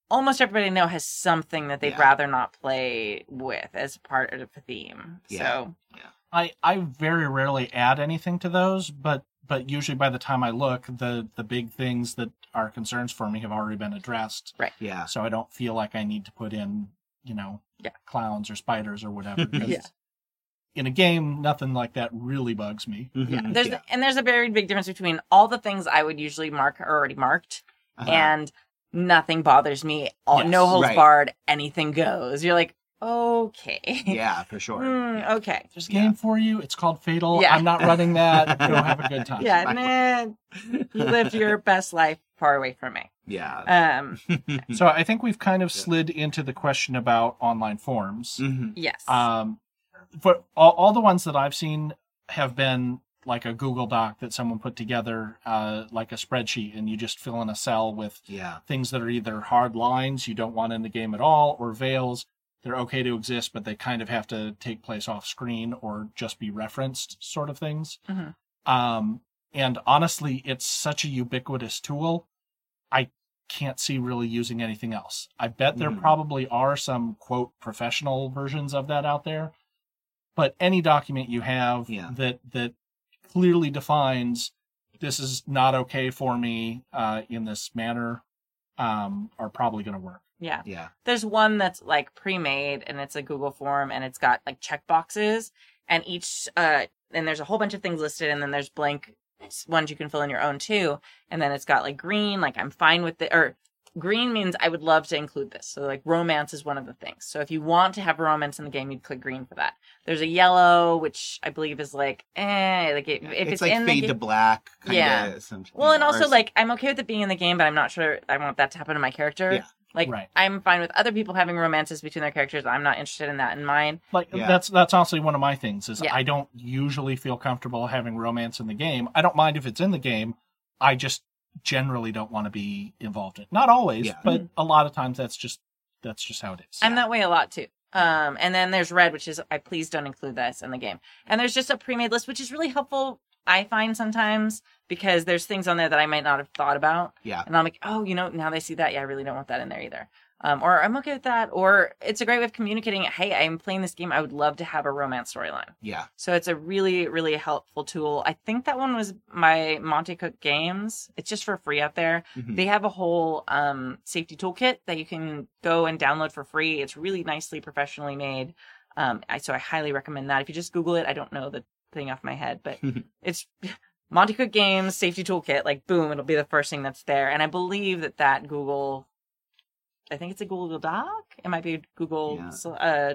almost everybody I know has something that they'd Yeah. rather not play with as part of the theme Yeah. so I I very rarely add anything to those, but but usually by the time I look, the the big things that are concerns for me have already been addressed. Right. Yeah. so I don't feel like I need to put in, you know, Yeah. clowns or spiders or whatever. *laughs* Yeah. In a game, nothing like that really bugs me. Yeah, Mhm. there's and there's a very big difference between all the things I would usually mark are already marked, Uh-huh. and nothing bothers me. All, Yes, no holds right. barred, anything goes. You're like, okay, *laughs* yeah, for sure. Hmm, Yeah. okay, There's a Yeah. game for you. It's called Fatal. Yeah. I'm not running that. *laughs* Go have a good time. yeah, fine. nah, you lived your *laughs* best life far away from me. Yeah. Um, So I think we've kind of slid into the question about online forums. Mhm. yes, Um, but all, all the ones that I've seen have been like a Google Doc that someone put together, uh, like a spreadsheet, and you just fill in a cell with Yeah. things that are either hard lines you don't want in the game at all, or veils. They're okay to exist, but they kind of have to take place off screen or just be referenced, sort of things. Mhm. Um, and honestly, it's such a ubiquitous tool. I can't see really using anything else. I bet there Mhm. probably are some quote professional versions of that out there, but any document you have Yeah. that that clearly defines this is not okay for me uh, in this manner um, are probably going to work. Yeah. Yeah. There's one that's like pre-made and it's a Google form and it's got like check boxes and each uh and there's a whole bunch of things listed and then there's blank ones you can fill in your own too and then it's got like green like I'm fine with it or green means I would love to include this. So like romance is one of the things. So if you want to have romance in the game, you'd click green for that. There's a yellow which I believe is like eh like it, if it's, it's, like in the fade to black. Yeah. well, and also s- like I'm okay with it being in the game, but I'm not sure I want that to happen to my character. Yeah. Like Right. I'm fine with other people having romances between their characters. I'm not interested in that in mine. Like Yeah. that's that's honestly one of my things is Yeah. I don't usually feel comfortable having romance in the game. I don't mind if it's in the game. I just generally don't want to be involved in. it. Not always, Yeah. but a lot of times that's just that's just how it is. I'm that way a lot too. Um, and then there's red, which is I please don't include this in the game. And there's just a pre-made list, which is really helpful I find sometimes because there's things on there that I might not have thought about. Yeah. And I'm like, oh, you know, now they see that. Yeah, I really don't want that in there either. Um, or I'm okay with that. Or it's a great way of communicating. Hey, I'm playing this game. I would love to have a romance storyline. Yeah. So it's a really, really helpful tool. I think that one was my Monte Cook Games. It's just for free out there. Mhm. They have a whole um, safety toolkit that you can go and download for free. It's really nicely professionally made. Um, I, so I highly recommend that. If you just Google it, I don't know the thing off my head, but *laughs* it's Monte Cook Games safety toolkit. Like boom, it'll be the first thing that's there. And I believe that that Google, I think it's a Google Doc. It might be a Google, Yeah. uh,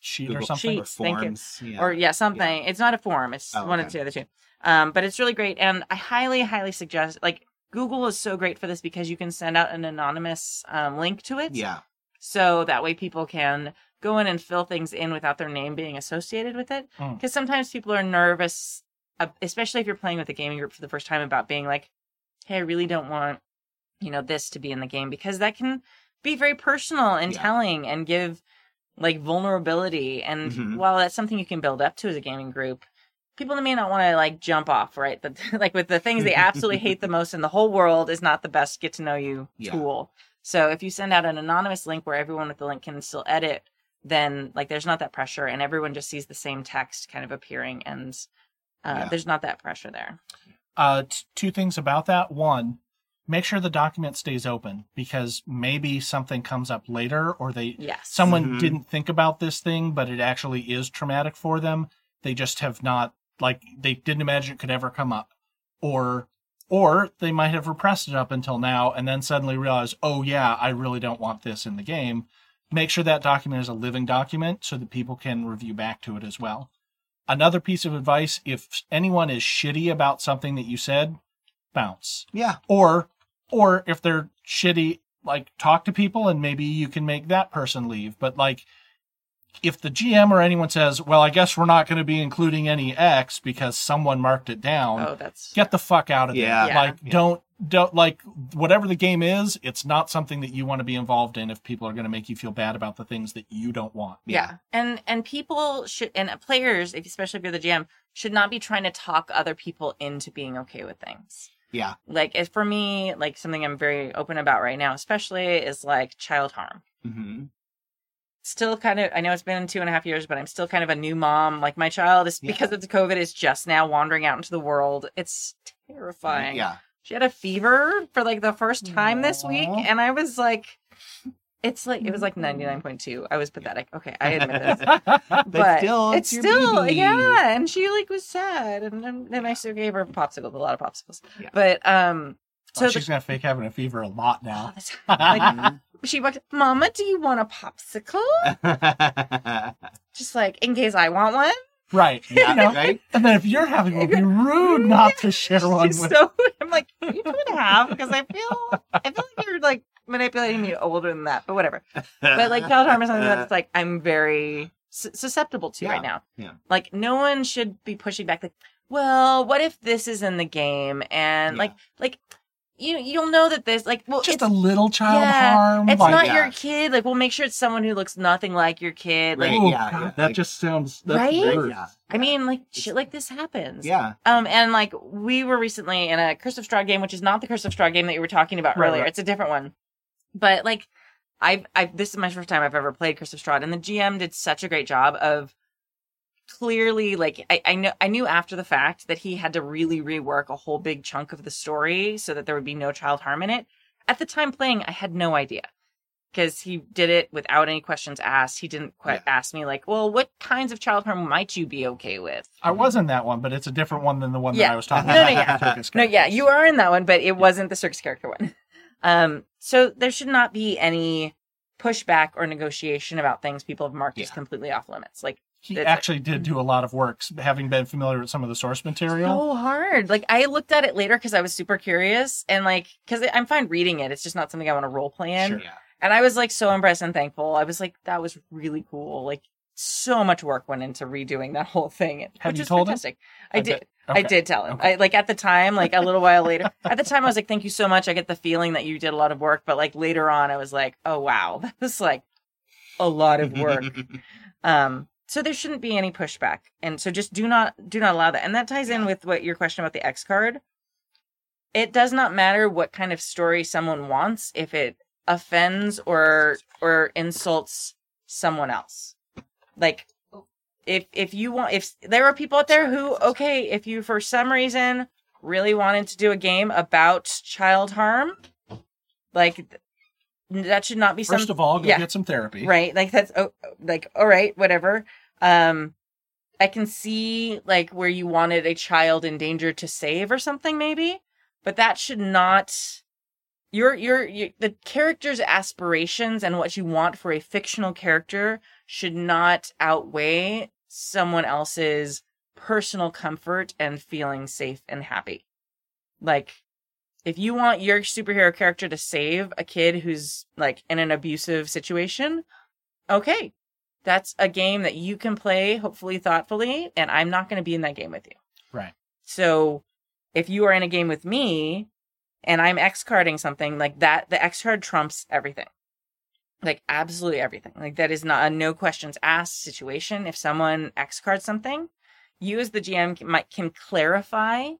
Sheet Google or something. Sheets, thank you. Forms. Yeah. or yeah, something. It's not a form. It's Oh, one of the other two. Um, but it's really great, and I highly, highly suggest. Like Google is so great for this because you can send out an anonymous um, link to it. yeah. So that way people can go in and fill things in without their name being associated with it. Hmm. Because sometimes people are nervous, uh, especially if you're playing with a gaming group for the first time, about being like, "Hey, I really don't want, you know, this to be in the game," because that can be very personal and Yeah. telling and give like vulnerability. And Mhm. while that's something you can build up to as a gaming group, people that may not want to like jump off, right? The, *laughs* like with the things they absolutely hate the *laughs* most in the whole world is not the best get to know you Yeah. tool. So if you send out an anonymous link where everyone with the link can still edit, then like there's not that pressure and everyone just sees the same text kind of appearing and uh, Yeah. there's not that pressure there. Uh, t- two things about that. One, make sure the document stays open because maybe something comes up later or they Yes. someone Mhm. didn't think about this thing, but it actually is traumatic for them. They just have not like they didn't imagine it could ever come up, or or they might have repressed it up until now and then suddenly realize, oh yeah, I really don't want this in the game. Make sure that document is a living document so that people can review back to it as well. Another piece of advice: if anyone is shitty about something that you said, bounce Yeah. or or if they're shitty like talk to people and maybe you can make that person leave but like if the gm or anyone says well i guess we're not going to be including any x because someone marked it down oh, that's get the fuck out of Yeah. there Yeah. like Yeah. don't don't like whatever the game is it's not something that you want to be involved in if people are going to make you feel bad about the things that you don't want yeah. And and people should and players, especially if you're the GM, should not be trying to talk other people into being okay with things. Yeah. Like if for me, like something I'm very open about right now, especially is like child harm. hmm still kind of i know it's been two and a half years but i'm still kind of a new mom. Like my child is Yeah. because of the covid is just now wandering out into the world. It's terrifying. Yeah. she had a fever for like the first time this week and i was like it's like it was like 99.2 i was pathetic. Okay i admit this. *laughs* But, but still, it's your still baby. yeah and she like was sad and, and then i still gave her popsicles a lot of popsicles. Yeah. but um so so the- she's going to fake having a fever a lot oh, now like, *laughs* she walked mama do you want a popsicle *laughs* just like in case i want one right yeah, *laughs* you know right? and then if you're having it would be rude not to share one with so I'm like, you have Because I feel I feel like you're like manipulating me older than that, but whatever. But like child harm is something that's like I'm very su- susceptible to Yeah, right now. yeah. Like no one should be pushing back. Like, well, what if this is in the game? And Yeah. like, like you you'll know that this like well just it's a little child yeah, harm it's like- not yeah. your kid. Like we'll make sure it's someone who looks nothing like your kid. Like Right. Oh, yeah, God, yeah, that like- just sounds that's Right? worse. Yeah. I mean, like shit like this happens. Yeah. Um, and like we were recently in a Curse of Strahd game, which is not the Curse of Strahd game that you were talking about Right, earlier. right. It's a different one. But like, I've, I've, this is my first time I've ever played Curse of Strahd, and the GM did such a great job of clearly, like, I, I know, I knew after the fact that he had to really rework a whole big chunk of the story so that there would be no child harm in it. At the time playing, I had no idea because he did it without any questions asked. He didn't quite ask me like, well, what kinds of child harm might you be okay with? I was in that one, but it's a different one than the one Yeah. that I was talking No, no, about. yeah. *laughs* No, yeah, you are in that one, but it wasn't the circus character one. *laughs* Um, so there should not be any pushback or negotiation about things people have marked as completely off limits. Like He That's it. actually did do a lot of work, having been familiar with some of the source material. so hard. Like I looked at it later because I was super curious and like because I'm fine reading it. It's just not something I want to role play in. Sure. Yeah. And I was like so impressed and thankful. I was like, that was really cool. Like so much work went into redoing that *laughs* whole thing. Have which you was told him? fantastic. I I did. bet- I did tell him. Okay. I like at the time, like a little while later. *laughs* At the time, I was like, "Thank you so much." I get the feeling that you did a lot of work, but like later on, I was like, "Oh wow, *laughs* that was like a lot of work." um, so there shouldn't be any pushback. And so just do not do not allow that. And that ties in with what your question about the x card. It does not matter what kind of story someone wants if it offends or or insults someone else. Like if if you want if there are people out there who okay if you for some reason really wanted to do a game about child harm like that should not be some First of all, go yeah. get some therapy. right like that's oh, like all right whatever um i can see like where you wanted a child in danger to save or something maybe but that should not your your, your the character's aspirations and what you want for a fictional character should not outweigh someone else's personal comfort and feeling safe and happy like if you want your superhero character to save a kid who's like in an abusive situation, okay. That's a game that you can play hopefully thoughtfully and I'm not going to be in that game with you. Right. So if you are in a game with me and I'm X carding something like that, the X card trumps everything. Like absolutely everything. Like that is not a no questions asked situation. If someone X cards something, you as the GM can, might can clarify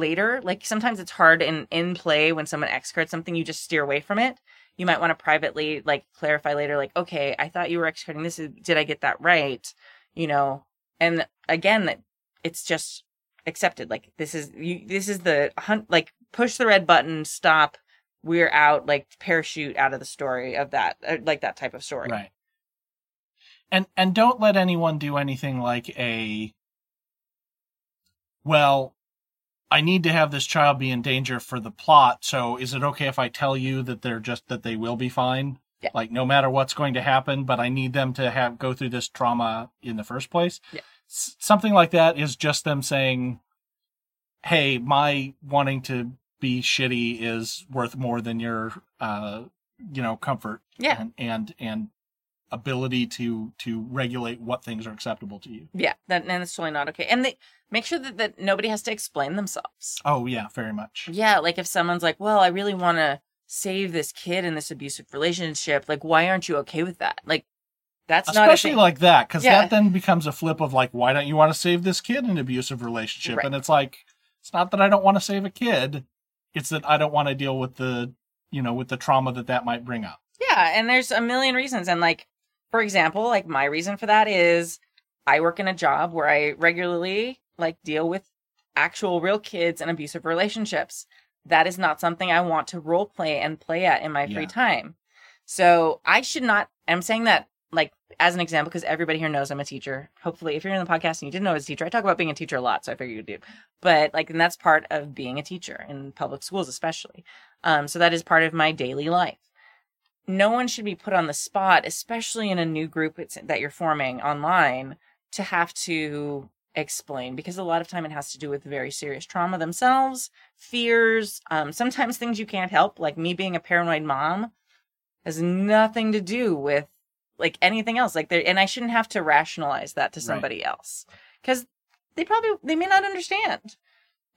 later. Like sometimes it's hard in in play when someone X something, you just steer away from it. You might want to privately like clarify later, like, okay, I thought you were X this. Did I get that right? You know, and again, that it's just accepted. Like this is you. This is the hunt. Like push the red button. Stop. We're out. Like parachute out of the story of that. uh, Like that type of story. Right. And and don't let anyone do anything like a well, I need to have this child be in danger for the plot, so is it okay if I tell you that they're just that they will be fine? Yeah. Like no matter what's going to happen, but I need them to have go through this trauma in the first place. Yeah. S- something like that is just them saying, "Hey, my wanting to be shitty is worth more than your uh you know comfort Yeah. and and, and ability to to regulate what things are acceptable to you. Yeah. That and it's totally not okay. And they make sure that, that nobody has to explain themselves. Oh yeah, very much. Yeah, like if someone's like, "Well, I really want to save this kid in this abusive relationship," like, why aren't you okay with that? Like, that's Especially like that, because Yeah. that then becomes a flip of like, why don't you want to save this kid in an abusive relationship? Right. And it's like, it's not that I don't want to save a kid; it's that I don't want to deal with the, you know, with the trauma that that might bring up. Yeah, and there's a million reasons. And like, for example, like my reason for that is I work in a job where I regularly like deal with actual real kids and abusive relationships. That is not something I want to role play and play at in my free time. So I should not. I'm saying that like as an example because everybody here knows I'm a teacher. Hopefully, if you're in the podcast and you didn't know I was a teacher, I talk about being a teacher a lot, so I figure you would do. But like, and that's part of being a teacher in public schools, especially. Um, so that is part of my daily life no one should be put on the spot, especially in a new group that you're forming online, to have to explain because a lot of time it has to do with very serious trauma themselves, fears, um, sometimes things you can't help, like me being a paranoid mom, has nothing to do with like anything else. Like there, and I shouldn't have to rationalize that to Right. somebody else because they probably they may not understand,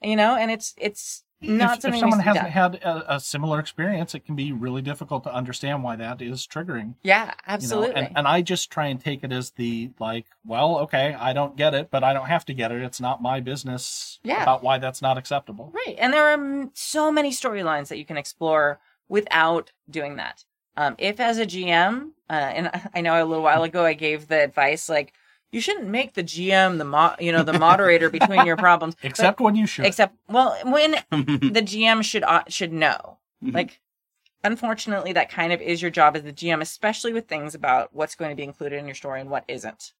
you know. And it's it's not if, if someone needs to be hasn't done. had a, a similar experience, it can be really difficult to understand why that is triggering. Yeah, you know? absolutely. And, and I just try and take it as the like, well, okay, I don't get it, but I don't have to get it. It's not my business Yeah. about why that's not acceptable. Right. And there are mm, so many storylines that you can explore without doing that. Um, if as a GM, uh, and *laughs* I know a little while ago I gave the advice like you shouldn't make the GM the mo- you know the moderator between your *laughs* problems, But- Except when you should. except well when *laughs* the GM should uh, should know. Mhm. Like, unfortunately, that kind of is your job as the GM, especially with things about what's going to be included in your story and what isn't.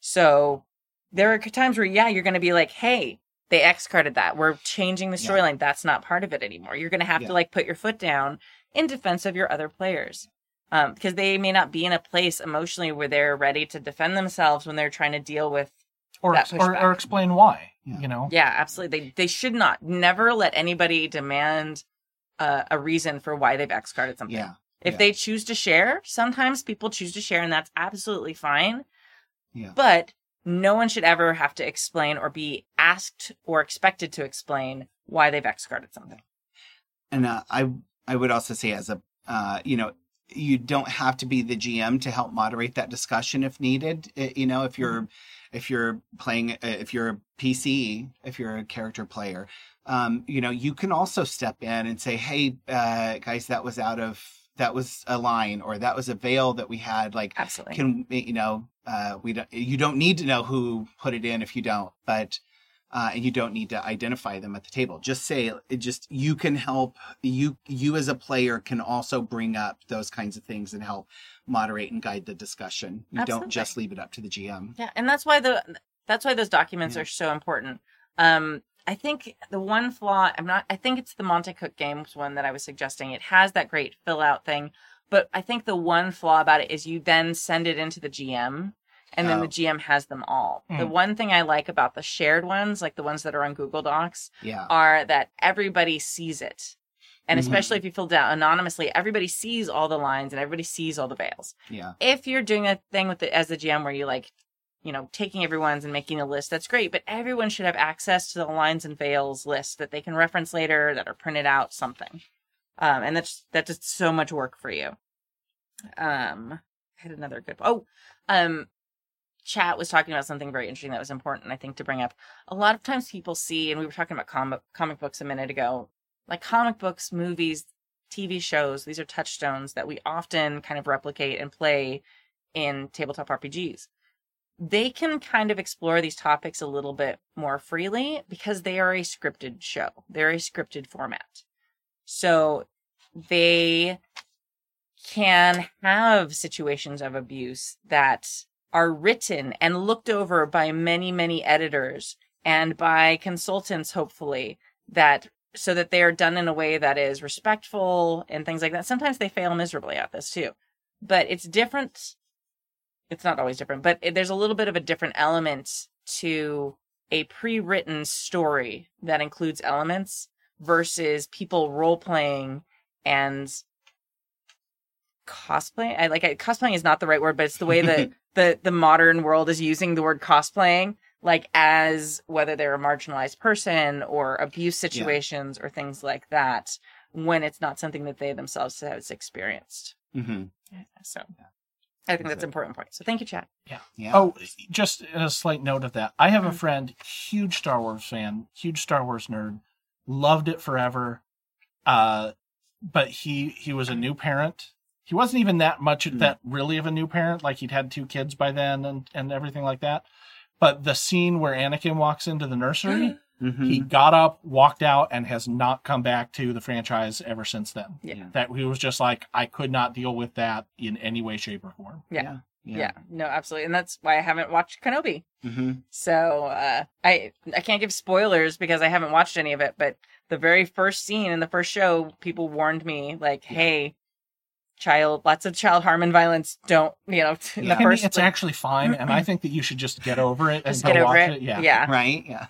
So there are times where, yeah, you're going to be like, hey, they X carded that. We're changing the Yeah. storyline. That's not part of it anymore. You're going to have Yeah. to like put your foot down in defense of your other players. Um, because they may not be in a place emotionally where they're ready to defend themselves when they're trying to deal with or, that or or explain why. Yeah. You know. yeah, absolutely. They they should not never let anybody demand uh, a reason for why they've X carded something. yeah. If yeah. they choose to share, sometimes people choose to share, and that's absolutely fine. Yeah. But no one should ever have to explain or be asked or expected to explain why they've X carded something. And uh, I I would also say as a uh, you know you don't have to be the GM to help moderate that discussion if needed. Uh, you know, if you're if you're playing uh, if you're a PC, if you're a character player, um, you know, you can also step in and say, "Hey, uh, guys, that was out of that was a line or that was a veil that we had like Absolutely. can you know uh we don't you don't need to know who put it in if you don't but uh and you don't need to identify them at the table just say it just you can help you you as a player can also bring up those kinds of things and help moderate and guide the discussion you Absolutely. don't just leave it up to the gm Yeah, and that's why the that's why those documents Yeah. are so important. Um, I think the one flaw I'm not. I think it's the Monte Cook Games one that I was suggesting. It has that great fill out thing, but I think the one flaw about it is you then send it into the GM. And then Oh. the GM has them all. The Mm. one thing I like about the shared ones, like the ones that are on Google Docs, yeah are that everybody sees it. And Mhm. especially if you filled out anonymously, everybody sees all the lines and everybody sees all the veils yeah if you're doing a thing with it as the GM where you like, you know, taking everyone's and making a list, that's great. But everyone should have access to the lines and veils list that they can reference later, that are printed out, something. Um, and that's that's just so much work for you. Um, I had another good. Oh, um, chat was talking about something very interesting that was important, I think, to bring up. A lot of times people see, and we were talking about comic comic books a minute ago, like comic books, movies, TV shows. These are touchstones that we often kind of replicate and play in tabletop RPGs. They can kind of explore these topics a little bit more freely because they are a scripted show. They're a scripted format. So they can have situations of abuse that are written and looked over by many, many editors and by consultants, hopefully, that so that they are done in a way that is respectful and things like that. Sometimes they fail miserably at this too, but it's different. It's not always different, but it, there's a little bit of a different element to a pre-written story that includes elements versus people role playing and cosplay. I like I, cosplaying is not the right word, but it's the way that *laughs* the the modern world is using the word cosplaying like as whether they're a marginalized person or abuse situations or things like that when it's not something that they themselves has experienced. hmm So I think that's That's an important point. So thank you, chat. yeah yeah. Oh, just a slight note of that. I have a Mhm. friend, huge Star Wars fan, huge Star Wars nerd, loved it forever. Uh, but he he was a new parent. He wasn't even that much Mm. that really of a new parent. Like he'd had two kids by then and and everything like that. But the scene where Anakin walks into the nursery, *gasps* Mhm. he got up, walked out, and has not come back to the franchise ever since then. Yeah. That he was just like, I could not deal with that in any way, shape, or form. Yeah. yeah Yeah. no, absolutely. And that's why I haven't watched Kenobi. hmm So uh, I I can't give spoilers because I haven't watched any of it, but the very first scene in the first show, people warned me like, "Hey, child, lots of child harm and violence. Don't you know?" In Yeah. the And first, it's like, actually fine, and I think that you should just get over it just and get go over watch it. it. Yeah. yeah, right yeah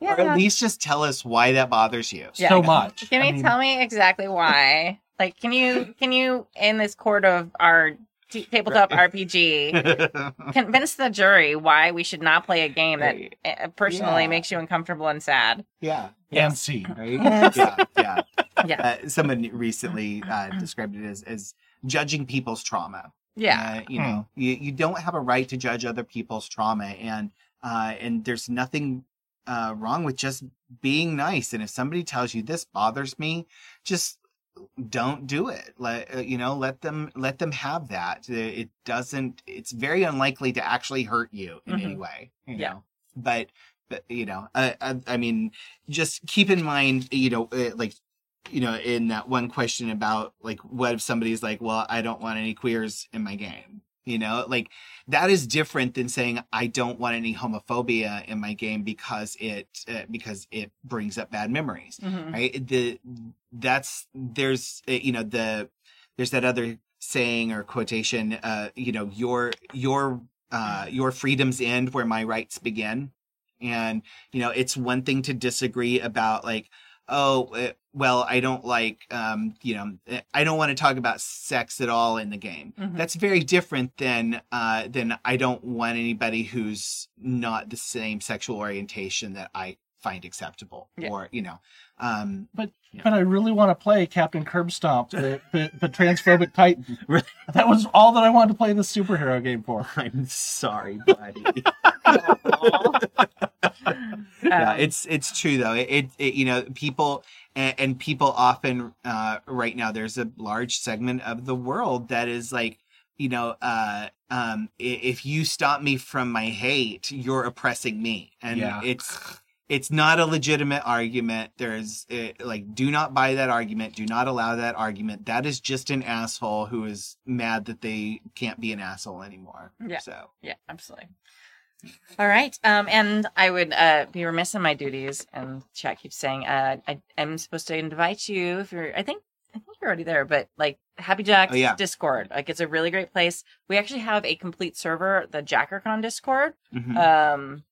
yeah. or at yeah. least just tell us why that bothers you Yeah. so much. Can I you mean, tell me exactly why? *laughs* Like, can you can you in this court of our t- tabletop RPG *laughs* convince the jury why we should not play a game that Right. uh, personally Yeah. makes you uncomfortable and sad? yeah and see. right yeah yeah *laughs* Yeah. uh, someone recently uh, described it as, as judging people's trauma Yeah, Uh, you know, you, you don't have a right to judge other people's trauma, and uh, and there's nothing uh, wrong with just being nice. And if somebody tells you this bothers me, just don't do it. Let uh, you know, let them let them have that. Uh, It doesn't. It's very unlikely to actually hurt you in any Mhm. way. You Yeah. know? but but you know, I, I I mean, just keep in mind, you know, uh, like you know, in that one question about like, what if somebody's like, well, I don't want any queers in my game. You know, like that is different than saying I don't want any homophobia in my game because it uh, because it brings up bad memories Mhm. right the that's there's uh, you know the there's that other saying or quotation uh you know your your uh your freedoms end where my rights begin and you know it's one thing to disagree about like oh uh, well i don't like um you know i don't want to talk about sex at all in the game Mhm. that's very different than uh than i don't want anybody who's not the same sexual orientation that i find acceptable Yeah. or you know um But Yeah. but I really want to play Captain Curbstomp, the, the, the transphobic *laughs* Titan. Really? That was all that I wanted to play the superhero game for. *laughs* i'm sorry buddy *laughs* yeah Um, it's it's true though it, it, it you know people and, and people often uh right now there's a large segment of the world that is like you know uh um if you stop me from my hate you're oppressing me and Yeah. it's it's not a legitimate argument there's uh, like do not buy that argument do not allow that argument that is just an asshole who is mad that they can't be an asshole anymore Yeah. so Yeah, absolutely. All right. Um, and I would uh, be remiss in my duties, and chat keeps saying uh, I am supposed to invite you if you're. I think I think you're already there, but like Happy Jack's Oh, yeah. Discord, like it's a really great place. We actually have a complete server, the JackerCon Discord. mhm. Um,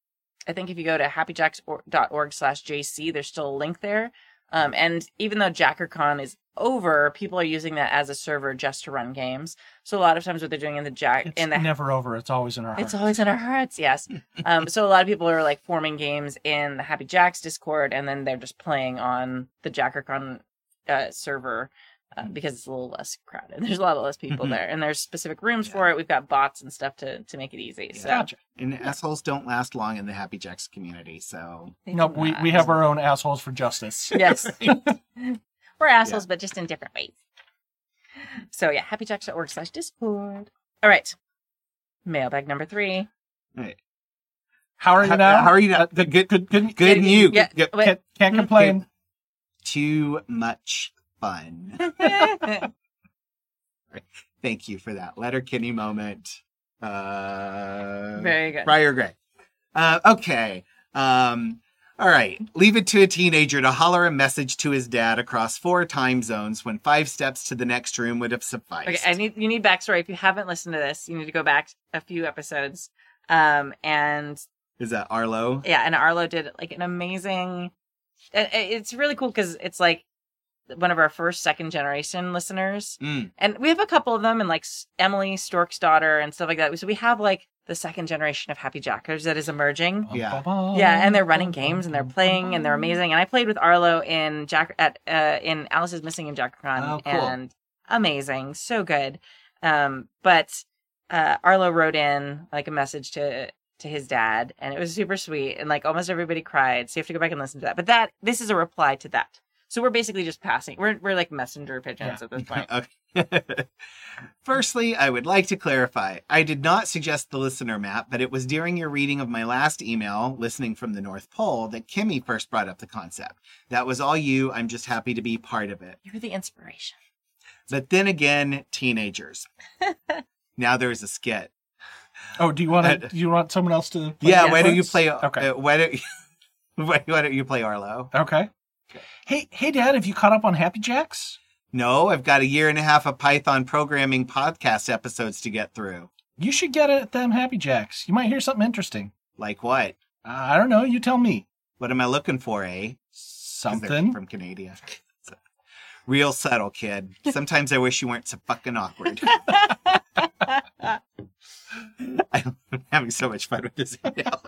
I think if you go to happyjacks.org slash JC, there's still a link there. Um, and even though JackerCon is over, people are using that as a server just to run games. So a lot of times what they're doing in the Jack It's in the never over. It's always in our hearts. it's always in our hearts, yes. *laughs* um, so a lot of people are like forming games in the Happy Jacks Discord, and then they're just playing on the JackerCon uh, server uh, because it's a little less crowded. *laughs* There's a lot of less people Mhm. there, and there's specific rooms for it. We've got bots and stuff to to make it easy. So Gotcha. and assholes don't last long in the happy jacks community so they Nope, we, we have our own assholes for justice. *laughs* yes. *laughs* We're assholes, but just in different ways. So yeah, happyjacks.org slash discord. All right. Mailbag number three. How are you How- now? how are you now? Uh, good, good, good, good. good and you Yeah, Good- Can't, can't complain. too much fun *laughs* thank you for that letter kitty moment uh Very good. Friar Greg. Uh, okay. Um, all right. Leave it to a teenager to holler a message to his dad across four time zones when five steps to the next room would have sufficed. Okay, I need you need backstory. If you haven't listened to this, you need to go back a few episodes. Um, and Is that Arlo? yeah, and Arlo did like an amazing. and It's really cool because it's like one of our first second generation listeners, Mm. and we have a couple of them, and like Emily Stork's daughter and stuff like that. So we have like the second generation of Happy Jackers that is emerging. Yeah. Yeah, and they're running games and they're playing and they're amazing. And I played with Arlo in Jack at uh in Alice is Missing in JackerCon Oh, cool. and amazing, so good. Um, but uh, Arlo wrote in like a message to to his dad, and it was super sweet. And like almost everybody cried, so you have to go back and listen to that. But that this is a reply to that. So we're basically just passing. We're we're like messenger pigeons at this point. *laughs* Okay. *laughs* Firstly, I would like to clarify. I did not suggest the listener map, but it was during your reading of my last email, Listening from the North Pole, that Kimmy first brought up the concept. That was all you. I'm just happy to be part of it. You're the inspiration. But then again, teenagers. *laughs* now there's a skit. Oh, do you want to? Do you want someone else to? play yeah, why don't you play? Okay. Uh, why don't you, why, why don't you play Arlo? Okay. Hey, hey, Dad, have you caught up on Happy Jacks? No, I've got a year and a half of Python programming podcast episodes to get through. You should get at them Happy Jacks. You might hear something interesting. Like what? Uh, I don't know. You tell me. What am I looking for, eh? Something. from Canada. *laughs* Real subtle, kid. Sometimes I wish you weren't so fucking awkward. *laughs* *laughs* I'm having so much fun with this email.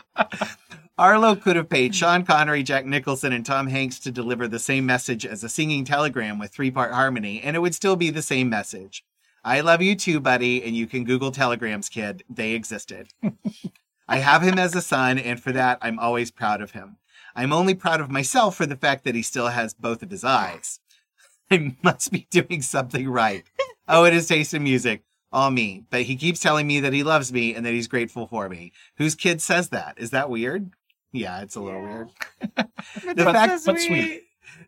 Arlo could have paid Sean Connery, Jack Nicholson, and Tom Hanks to deliver the same message as a singing telegram with three part harmony, and it would still be the same message. I love you too, buddy, and you can Google telegrams, kid. They existed. I have him as a son, and for that, I'm always proud of him. I'm only proud of myself for the fact that he still has both of his eyes. I must be doing something right. Oh, it is taste in music. All me. But he keeps telling me that he loves me and that he's grateful for me. Whose kid says that? Is that weird? Yeah, it's a little weird. *laughs* the But- fact, but sweet.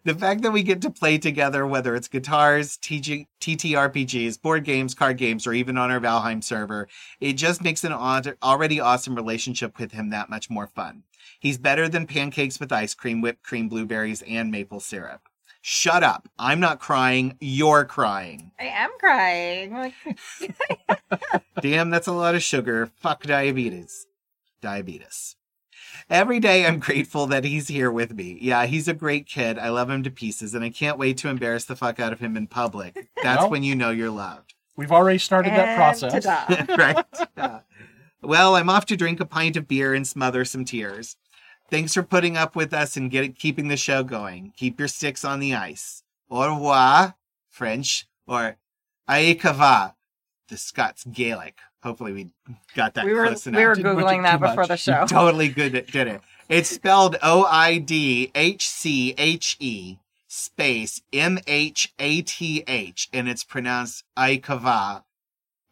the fact that we get to play together, whether it's guitars, TG, TTRPGs, board games, card games, or even on our Valheim server, it just makes an already awesome relationship with him that much more fun. He's better than pancakes with ice cream, whipped cream, blueberries, and maple syrup. Shut up. I'm not crying. You're crying. I am crying. *laughs* *laughs* Damn, that's a lot of sugar. Fuck diabetes. Diabetes. Every day I'm grateful that he's here with me. Yeah, he's a great kid. I love him to pieces, and I can't wait to embarrass the fuck out of him in public. *laughs* That's Well. when you know you're loved. We've already started that process. *laughs* *laughs* right? Yeah. Well, I'm off to drink a pint of beer and smother some tears. Thanks for putting up with us and get keeping the show going. Keep your sticks on the ice. Au revoir, French, or Aikava, the Scots Gaelic. Hopefully we got that we were close enough. we were googling that before much. the show. totally good at did it. It's spelled O I D H C H E space M H A T H and it's pronounced Aikava.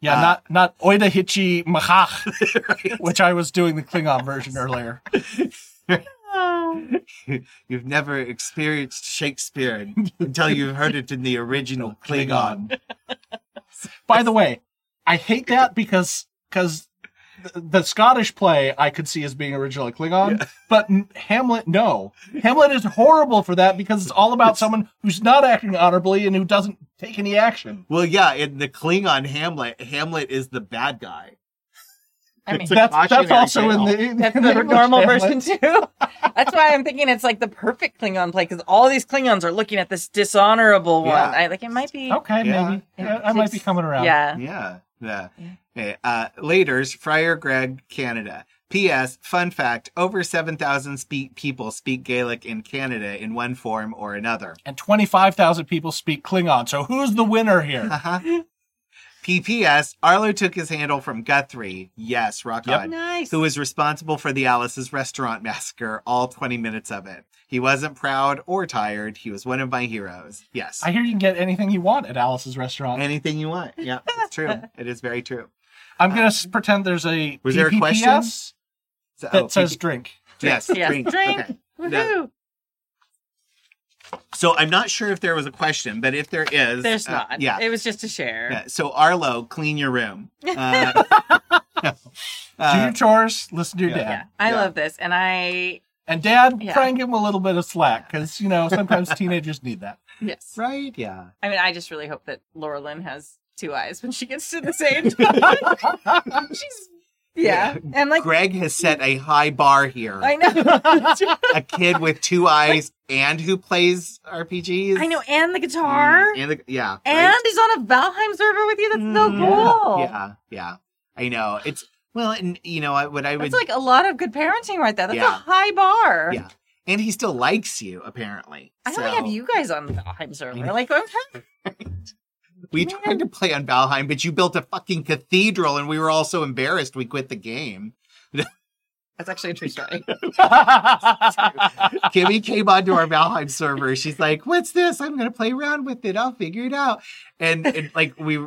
Yeah, Uh, not not Oida Hichi Machach, *laughs* which I was doing the Klingon version earlier. *laughs* You've never experienced Shakespeare until you've heard it in the original Klingon. By the way, I hate that because because the, the Scottish play I could see as being originally Klingon, but Hamlet no. Hamlet is horrible for that because it's all about someone who's not acting honorably and who doesn't take any action. Well, yeah, in the Klingon Hamlet, Hamlet is the bad guy. I mean, It's That's that's cautionary also in tale. the That's in the English normal Hamlet. version too. *laughs* That's why I'm thinking it's like the perfect Klingon play because all these Klingons are looking at this dishonorable Yeah. one. I like it might be. Okay, Yeah. maybe Yeah, I might be coming around. Yeah. Yeah, yeah. Yeah. Uh, Laters, Friar Greg, Canada. P.S. Fun fact: Over seven thousand speak people speak Gaelic in Canada in one form or another. And twenty five thousand people speak Klingon. So who's the winner here? *laughs* Uh-huh. P.P.S. Arlo took his handle from Guthrie. Yes, rock Yep. on. Nice. Who was responsible for the Alice's restaurant massacre, all 20 minutes of it. He wasn't proud or tired. He was one of my heroes. Yes. I hear you can get anything you want at Alice's restaurant. Anything you want. Yeah, *laughs* it's true. it is very true. I'm gonna s- pretend there's a Was there a question? So, that oh, says PP drink. yes, Yes. drink. Drink. Okay. Woohoo. So I'm not sure if there was a question, but if there is, There's uh, not. yeah. It was just to share. yeah. So Arlo, clean your room. *laughs* Uh, Do uh, your chores, listen to your yeah. dad. Yeah. I Yeah. love this. And I, And dad, Yeah. try and give him a little bit of slack because, you know, sometimes *laughs* teenagers need that. yes. right? Yeah. I mean, I just really hope that Laura Lynn has two eyes when she gets to this *laughs* age. *laughs* She's, yeah. And like, Greg has set a high bar here. I know. a kid with two eyes and who plays RPGs. I know. And the guitar. Mm, And the, yeah. And right? he's on a Valheim server with you. That's so Mm, cool. Yeah, yeah. I know. It's well, and you know what? I would, That's like a lot of good parenting right there. That's a high bar. yeah. And he still likes you, apparently. I So, only have you guys on the Valheim server. Like, *laughs* I'm We Man. tried to play on Valheim, but you built a fucking cathedral, and we were all so embarrassed we quit the game. that's actually a true *laughs* story. Kimmy came onto our Valheim server. She's like, "What's this? I'm gonna play around with it. I'll figure it out." And, and like we,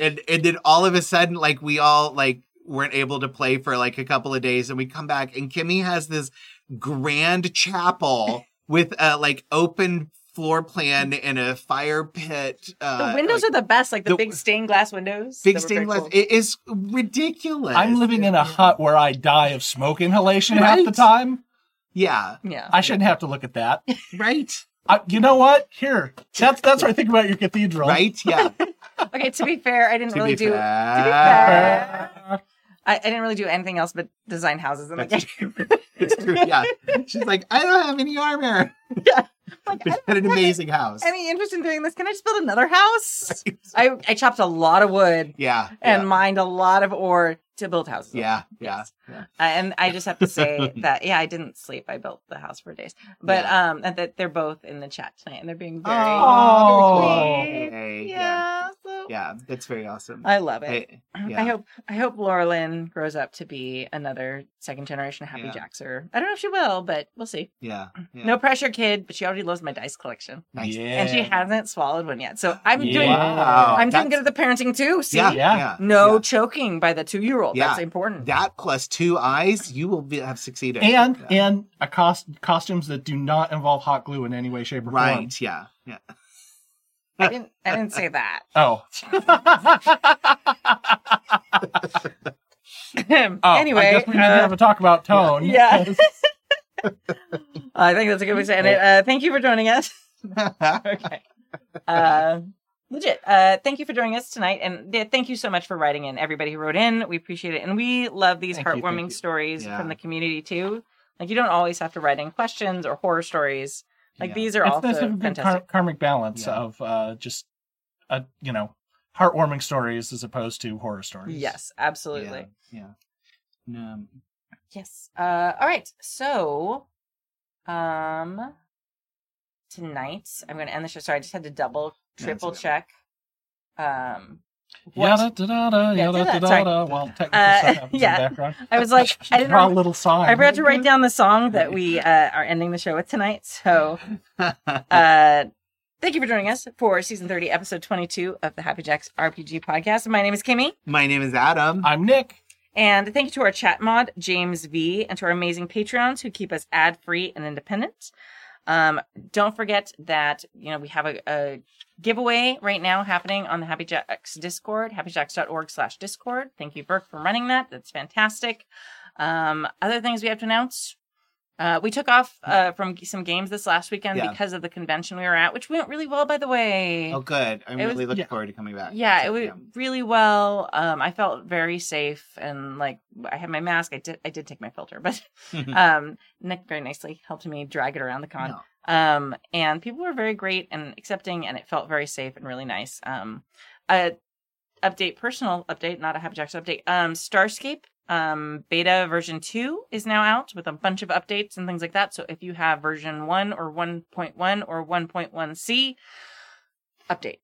and and then all of a sudden, like we all like weren't able to play for like a couple of days, and we come back, and Kimmy has this grand chapel *laughs* with a like open floor plan and a fire pit. Uh, the windows like, are the best, like the, the- big stained glass windows. big stained glass. cool. It is ridiculous. I'm living in a hut where I die of smoke inhalation half the time. yeah, yeah. I shouldn't have to look at that. *laughs* right, I, you know what? Here, that's that's what I think about your cathedral. right, yeah. *laughs* okay, to be fair, I didn't to really be do. fair. I, I didn't really do anything else but design houses in the That's *laughs* game. It's true. Yeah. She's like, I don't have any armor. *laughs* Yeah. Like, had an amazing house. Any interest in doing this? Can I just build another house? *laughs* I, I chopped a lot of wood yeah. and yeah. mined a lot of ore to build houses. Yeah. Yeah. yeah. And I just have to say that yeah, I didn't sleep. I built the house for days, but um, that they're both in the chat tonight, and they're being very Oh. very. Hey, yeah. yeah. So- Yeah. That's very awesome. I love it. Hey, *clears throat* yeah. I hope I hope Laura Lynn grows up to be another second generation Happy Yeah. Jacker. I don't know if she will, but we'll see. yeah. *clears throat* yeah. No pressure, kid. But she already loves my dice collection, Nice. Yeah. and she hasn't swallowed one yet. So I'm doing. Wow. I'm doing good at the parenting too. See, Yeah. Yeah. Yeah. no yeah. choking by the two year old. Yeah. That's important. That plus two eyes, you will be, have succeeded. and Yeah. and a cost costumes that do not involve hot glue in any way, shape, or form. right. Yeah. Yeah. I didn't. I didn't say that. *laughs* Oh. *laughs* oh anyway, I guess we to uh, have a talk about tone. yeah. *laughs* I think that's a good way to say it. Uh, thank you for joining us. okay. Uh, legit. Uh, thank you for joining us tonight, and yeah, thank you so much for writing in. Everybody who wrote in, we appreciate it, and we love these Thank you, thank heartwarming you. stories Yeah. from the community too. Like you don't always have to write in questions or horror stories. Like Yeah. these are it's also this good fantastic. kar- karmic balance Yeah. of uh, just, a you know, heartwarming stories as opposed to horror stories. yes, absolutely. Yeah. yeah. Um, Yes. Uh, all right. So Um, tonight I'm going to end the show. Sorry, I just had to double, triple check. Um, what- Yada da da da Yeah, yada da-da, da da. While technical Uh, stuff happens yeah. in the background. I was like, *laughs* I didn't draw a know- little sign. I forgot to write down the song that we uh, are ending the show with tonight. So, *laughs* uh, thank you for joining us for season 30, episode 22 of the Happy Jacks RPG podcast. My name is Kimmy. My name is Adam. I'm Nick. And thank you to our chat mod, James V, and to our amazing Patreons who keep us ad free and independent. Um, don't forget that, you know, we have a, a giveaway right now happening on the Happy Jacks Discord, happyjacks.org slash Discord. Thank you, Verk, for running that. That's fantastic. Um, other things we have to announce. Uh, we took off uh, from some games this last weekend Yeah. because of the convention we were at, which went really well, by the way. Oh, good. I'm It was- really looking yeah. forward to coming back. Yeah, So, it went really well. Um, I felt very safe and like I had my mask. I did I did take my filter, but *laughs* um, Nick very nicely helped me drag it around the con. No. Um, and people were very great and accepting, and it felt very safe and really nice. Um, a update, personal update, not a Happy Jacks update. Um, Starscape. Um, beta version 2 is now out with a bunch of updates and things like that. So if you have version 1 or 1.1 or 1.1c, update.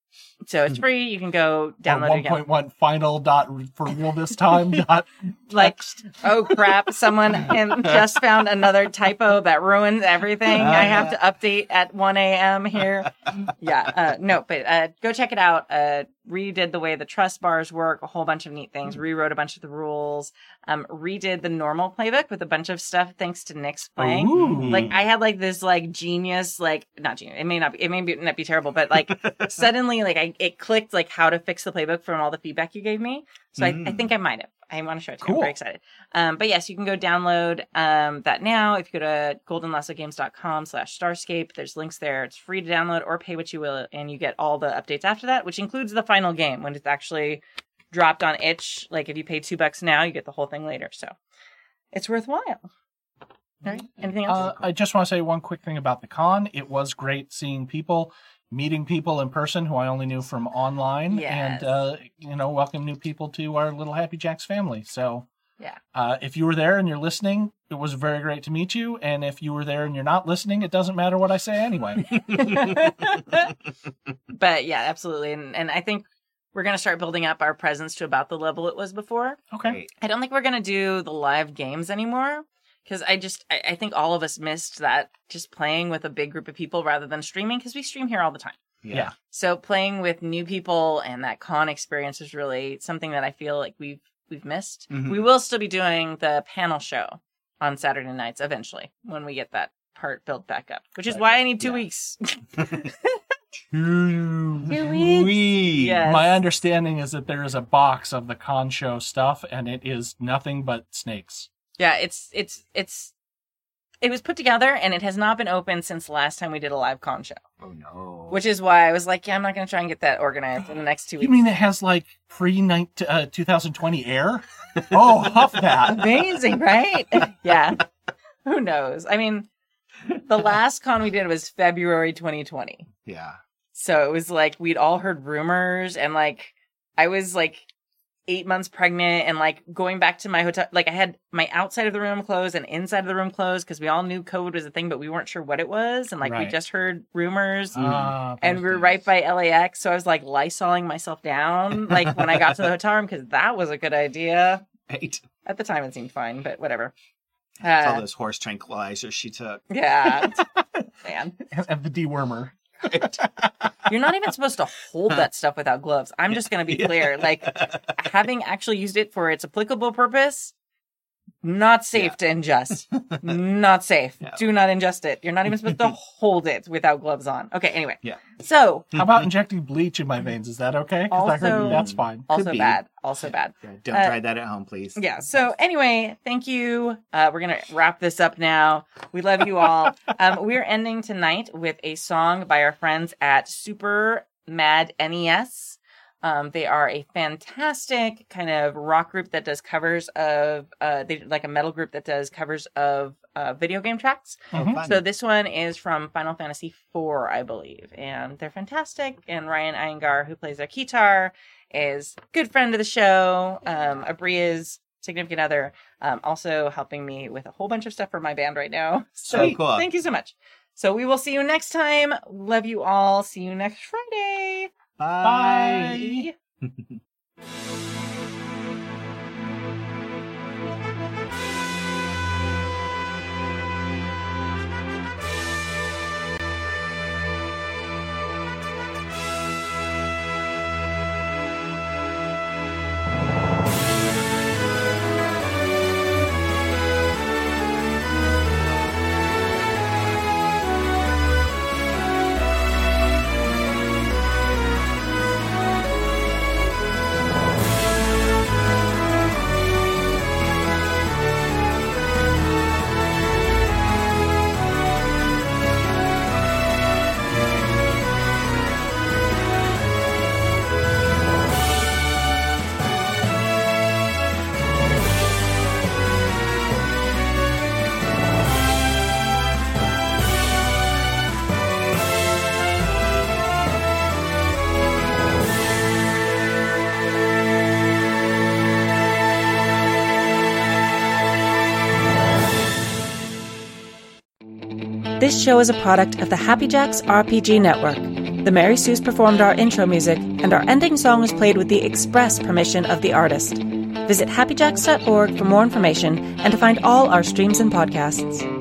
So it's free. You can go download it 1.1 final dot for real this time *laughs* dot Like, oh crap, someone *laughs* just found another typo that ruins everything. I have to update at 1 a.m. here. Yeah, uh, no, but uh, go check it out. Uh, redid the way the trust bars work, a whole bunch of neat things, rewrote a bunch of the rules, um, redid the normal playbook with a bunch of stuff thanks to Nick's playing. Ooh. Like I had like this like genius like not genius it may not be it may be, not be terrible but like *laughs* suddenly like I it clicked like how to fix the playbook from all the feedback you gave me. So I, I Mm. think I might have. I want to show it to you. I'm Cool. very excited. Um but yes you can go download um that now. If you go to goldenlassogames.com slash starscape there's links there. It's free to download or pay what you will and you get all the updates after that which includes the final game when it's actually dropped on itch. Like if you pay two bucks now you get the whole thing later. So it's worthwhile. All right. Anything else? Uh, I just want to say one quick thing about the con. It was great seeing people, meeting people in person who I only knew from online, Yes. and uh, you know, welcome new people to our little Happy Jacks family. So, Yeah. uh, if you were there and you're listening, it was very great to meet you. And if you were there and you're not listening, it doesn't matter what I say anyway. *laughs* *laughs* but yeah, absolutely. And and I think we're gonna start building up our presence to about the level it was before. Okay. I don't think we're gonna do the live games anymore because I just I, I think all of us missed that just playing with a big group of people rather than streaming because we stream here all the time. Yeah. So playing with new people and that con experience is really something that I feel like we've we've missed. Mhm. We will still be doing the panel show on Saturday nights eventually when we get that part built back up, which is Right. why I need two Yeah. weeks. *laughs* *laughs* Two Two weeks. Wee. Yes. My understanding is that there is a box of the con show stuff, and it is nothing but snakes. Yeah, it's it's it's it was put together and it has not been open since the last time we did a live con show. Oh no. Which is why I was like, yeah, I'm not going to try and get that organized in the next two weeks. You mean it has like pre uh, 2020 air? Oh, huff that. amazing, right? *laughs* yeah. Who knows? I mean, the last con we did was February 2020. yeah. So it was like we'd all heard rumors and like I was like 8 months pregnant and like going back to my hotel like I had my outside of the room closed and inside of the room closed because we all knew COVID was a thing but we weren't sure what it was and like we just heard rumors Ah, and we were right by LAX so I was like lysoling myself down like when I got to the hotel room cuz that was a good idea. *laughs* Right. At the time it seemed fine but whatever. It's all Uh, those horse tranquilizers she took. yeah. *laughs* Man. and the dewormer. *laughs* You're not even supposed to hold that stuff without gloves. I'm *laughs* just going to be clear. Like, having actually used it for its applicable purpose, not safe to ingest. *laughs* not safe. Yeah. Do not ingest it. You're not even supposed to *laughs* hold it without gloves on. Okay, anyway. Yeah. So, How about injecting bleach in my veins? Is that okay? Because I heard Also- that's fine. also be. bad. Also bad. Yeah, don't Uh, try that at home, please. Yeah. So anyway, thank you. Uh, we're gonna wrap this up now. We love you all. *laughs* um, we're ending tonight with a song by our friends at Super Mad NES. Um, they are a fantastic kind of rock group that does covers of uh, they like a metal group that does covers of uh, video game tracks. Oh, Mhm. So this one is from Final Fantasy IV, I believe, and they're fantastic. And Ryan Iyengar, who plays their guitar, is good friend of the show. Um, Abria's significant other, um, also helping me with a whole bunch of stuff for my band right now. *laughs* So So cool. thank you so much. So we will see you next time. Love you all. See you next Friday. Bye. *laughs* This show is a product of the Happy Jacks RPG Network. The Mary Sue's performed our intro music, and our ending song was played with the express permission of the artist. Visit happyjacks.org for more information and to find all our streams and podcasts.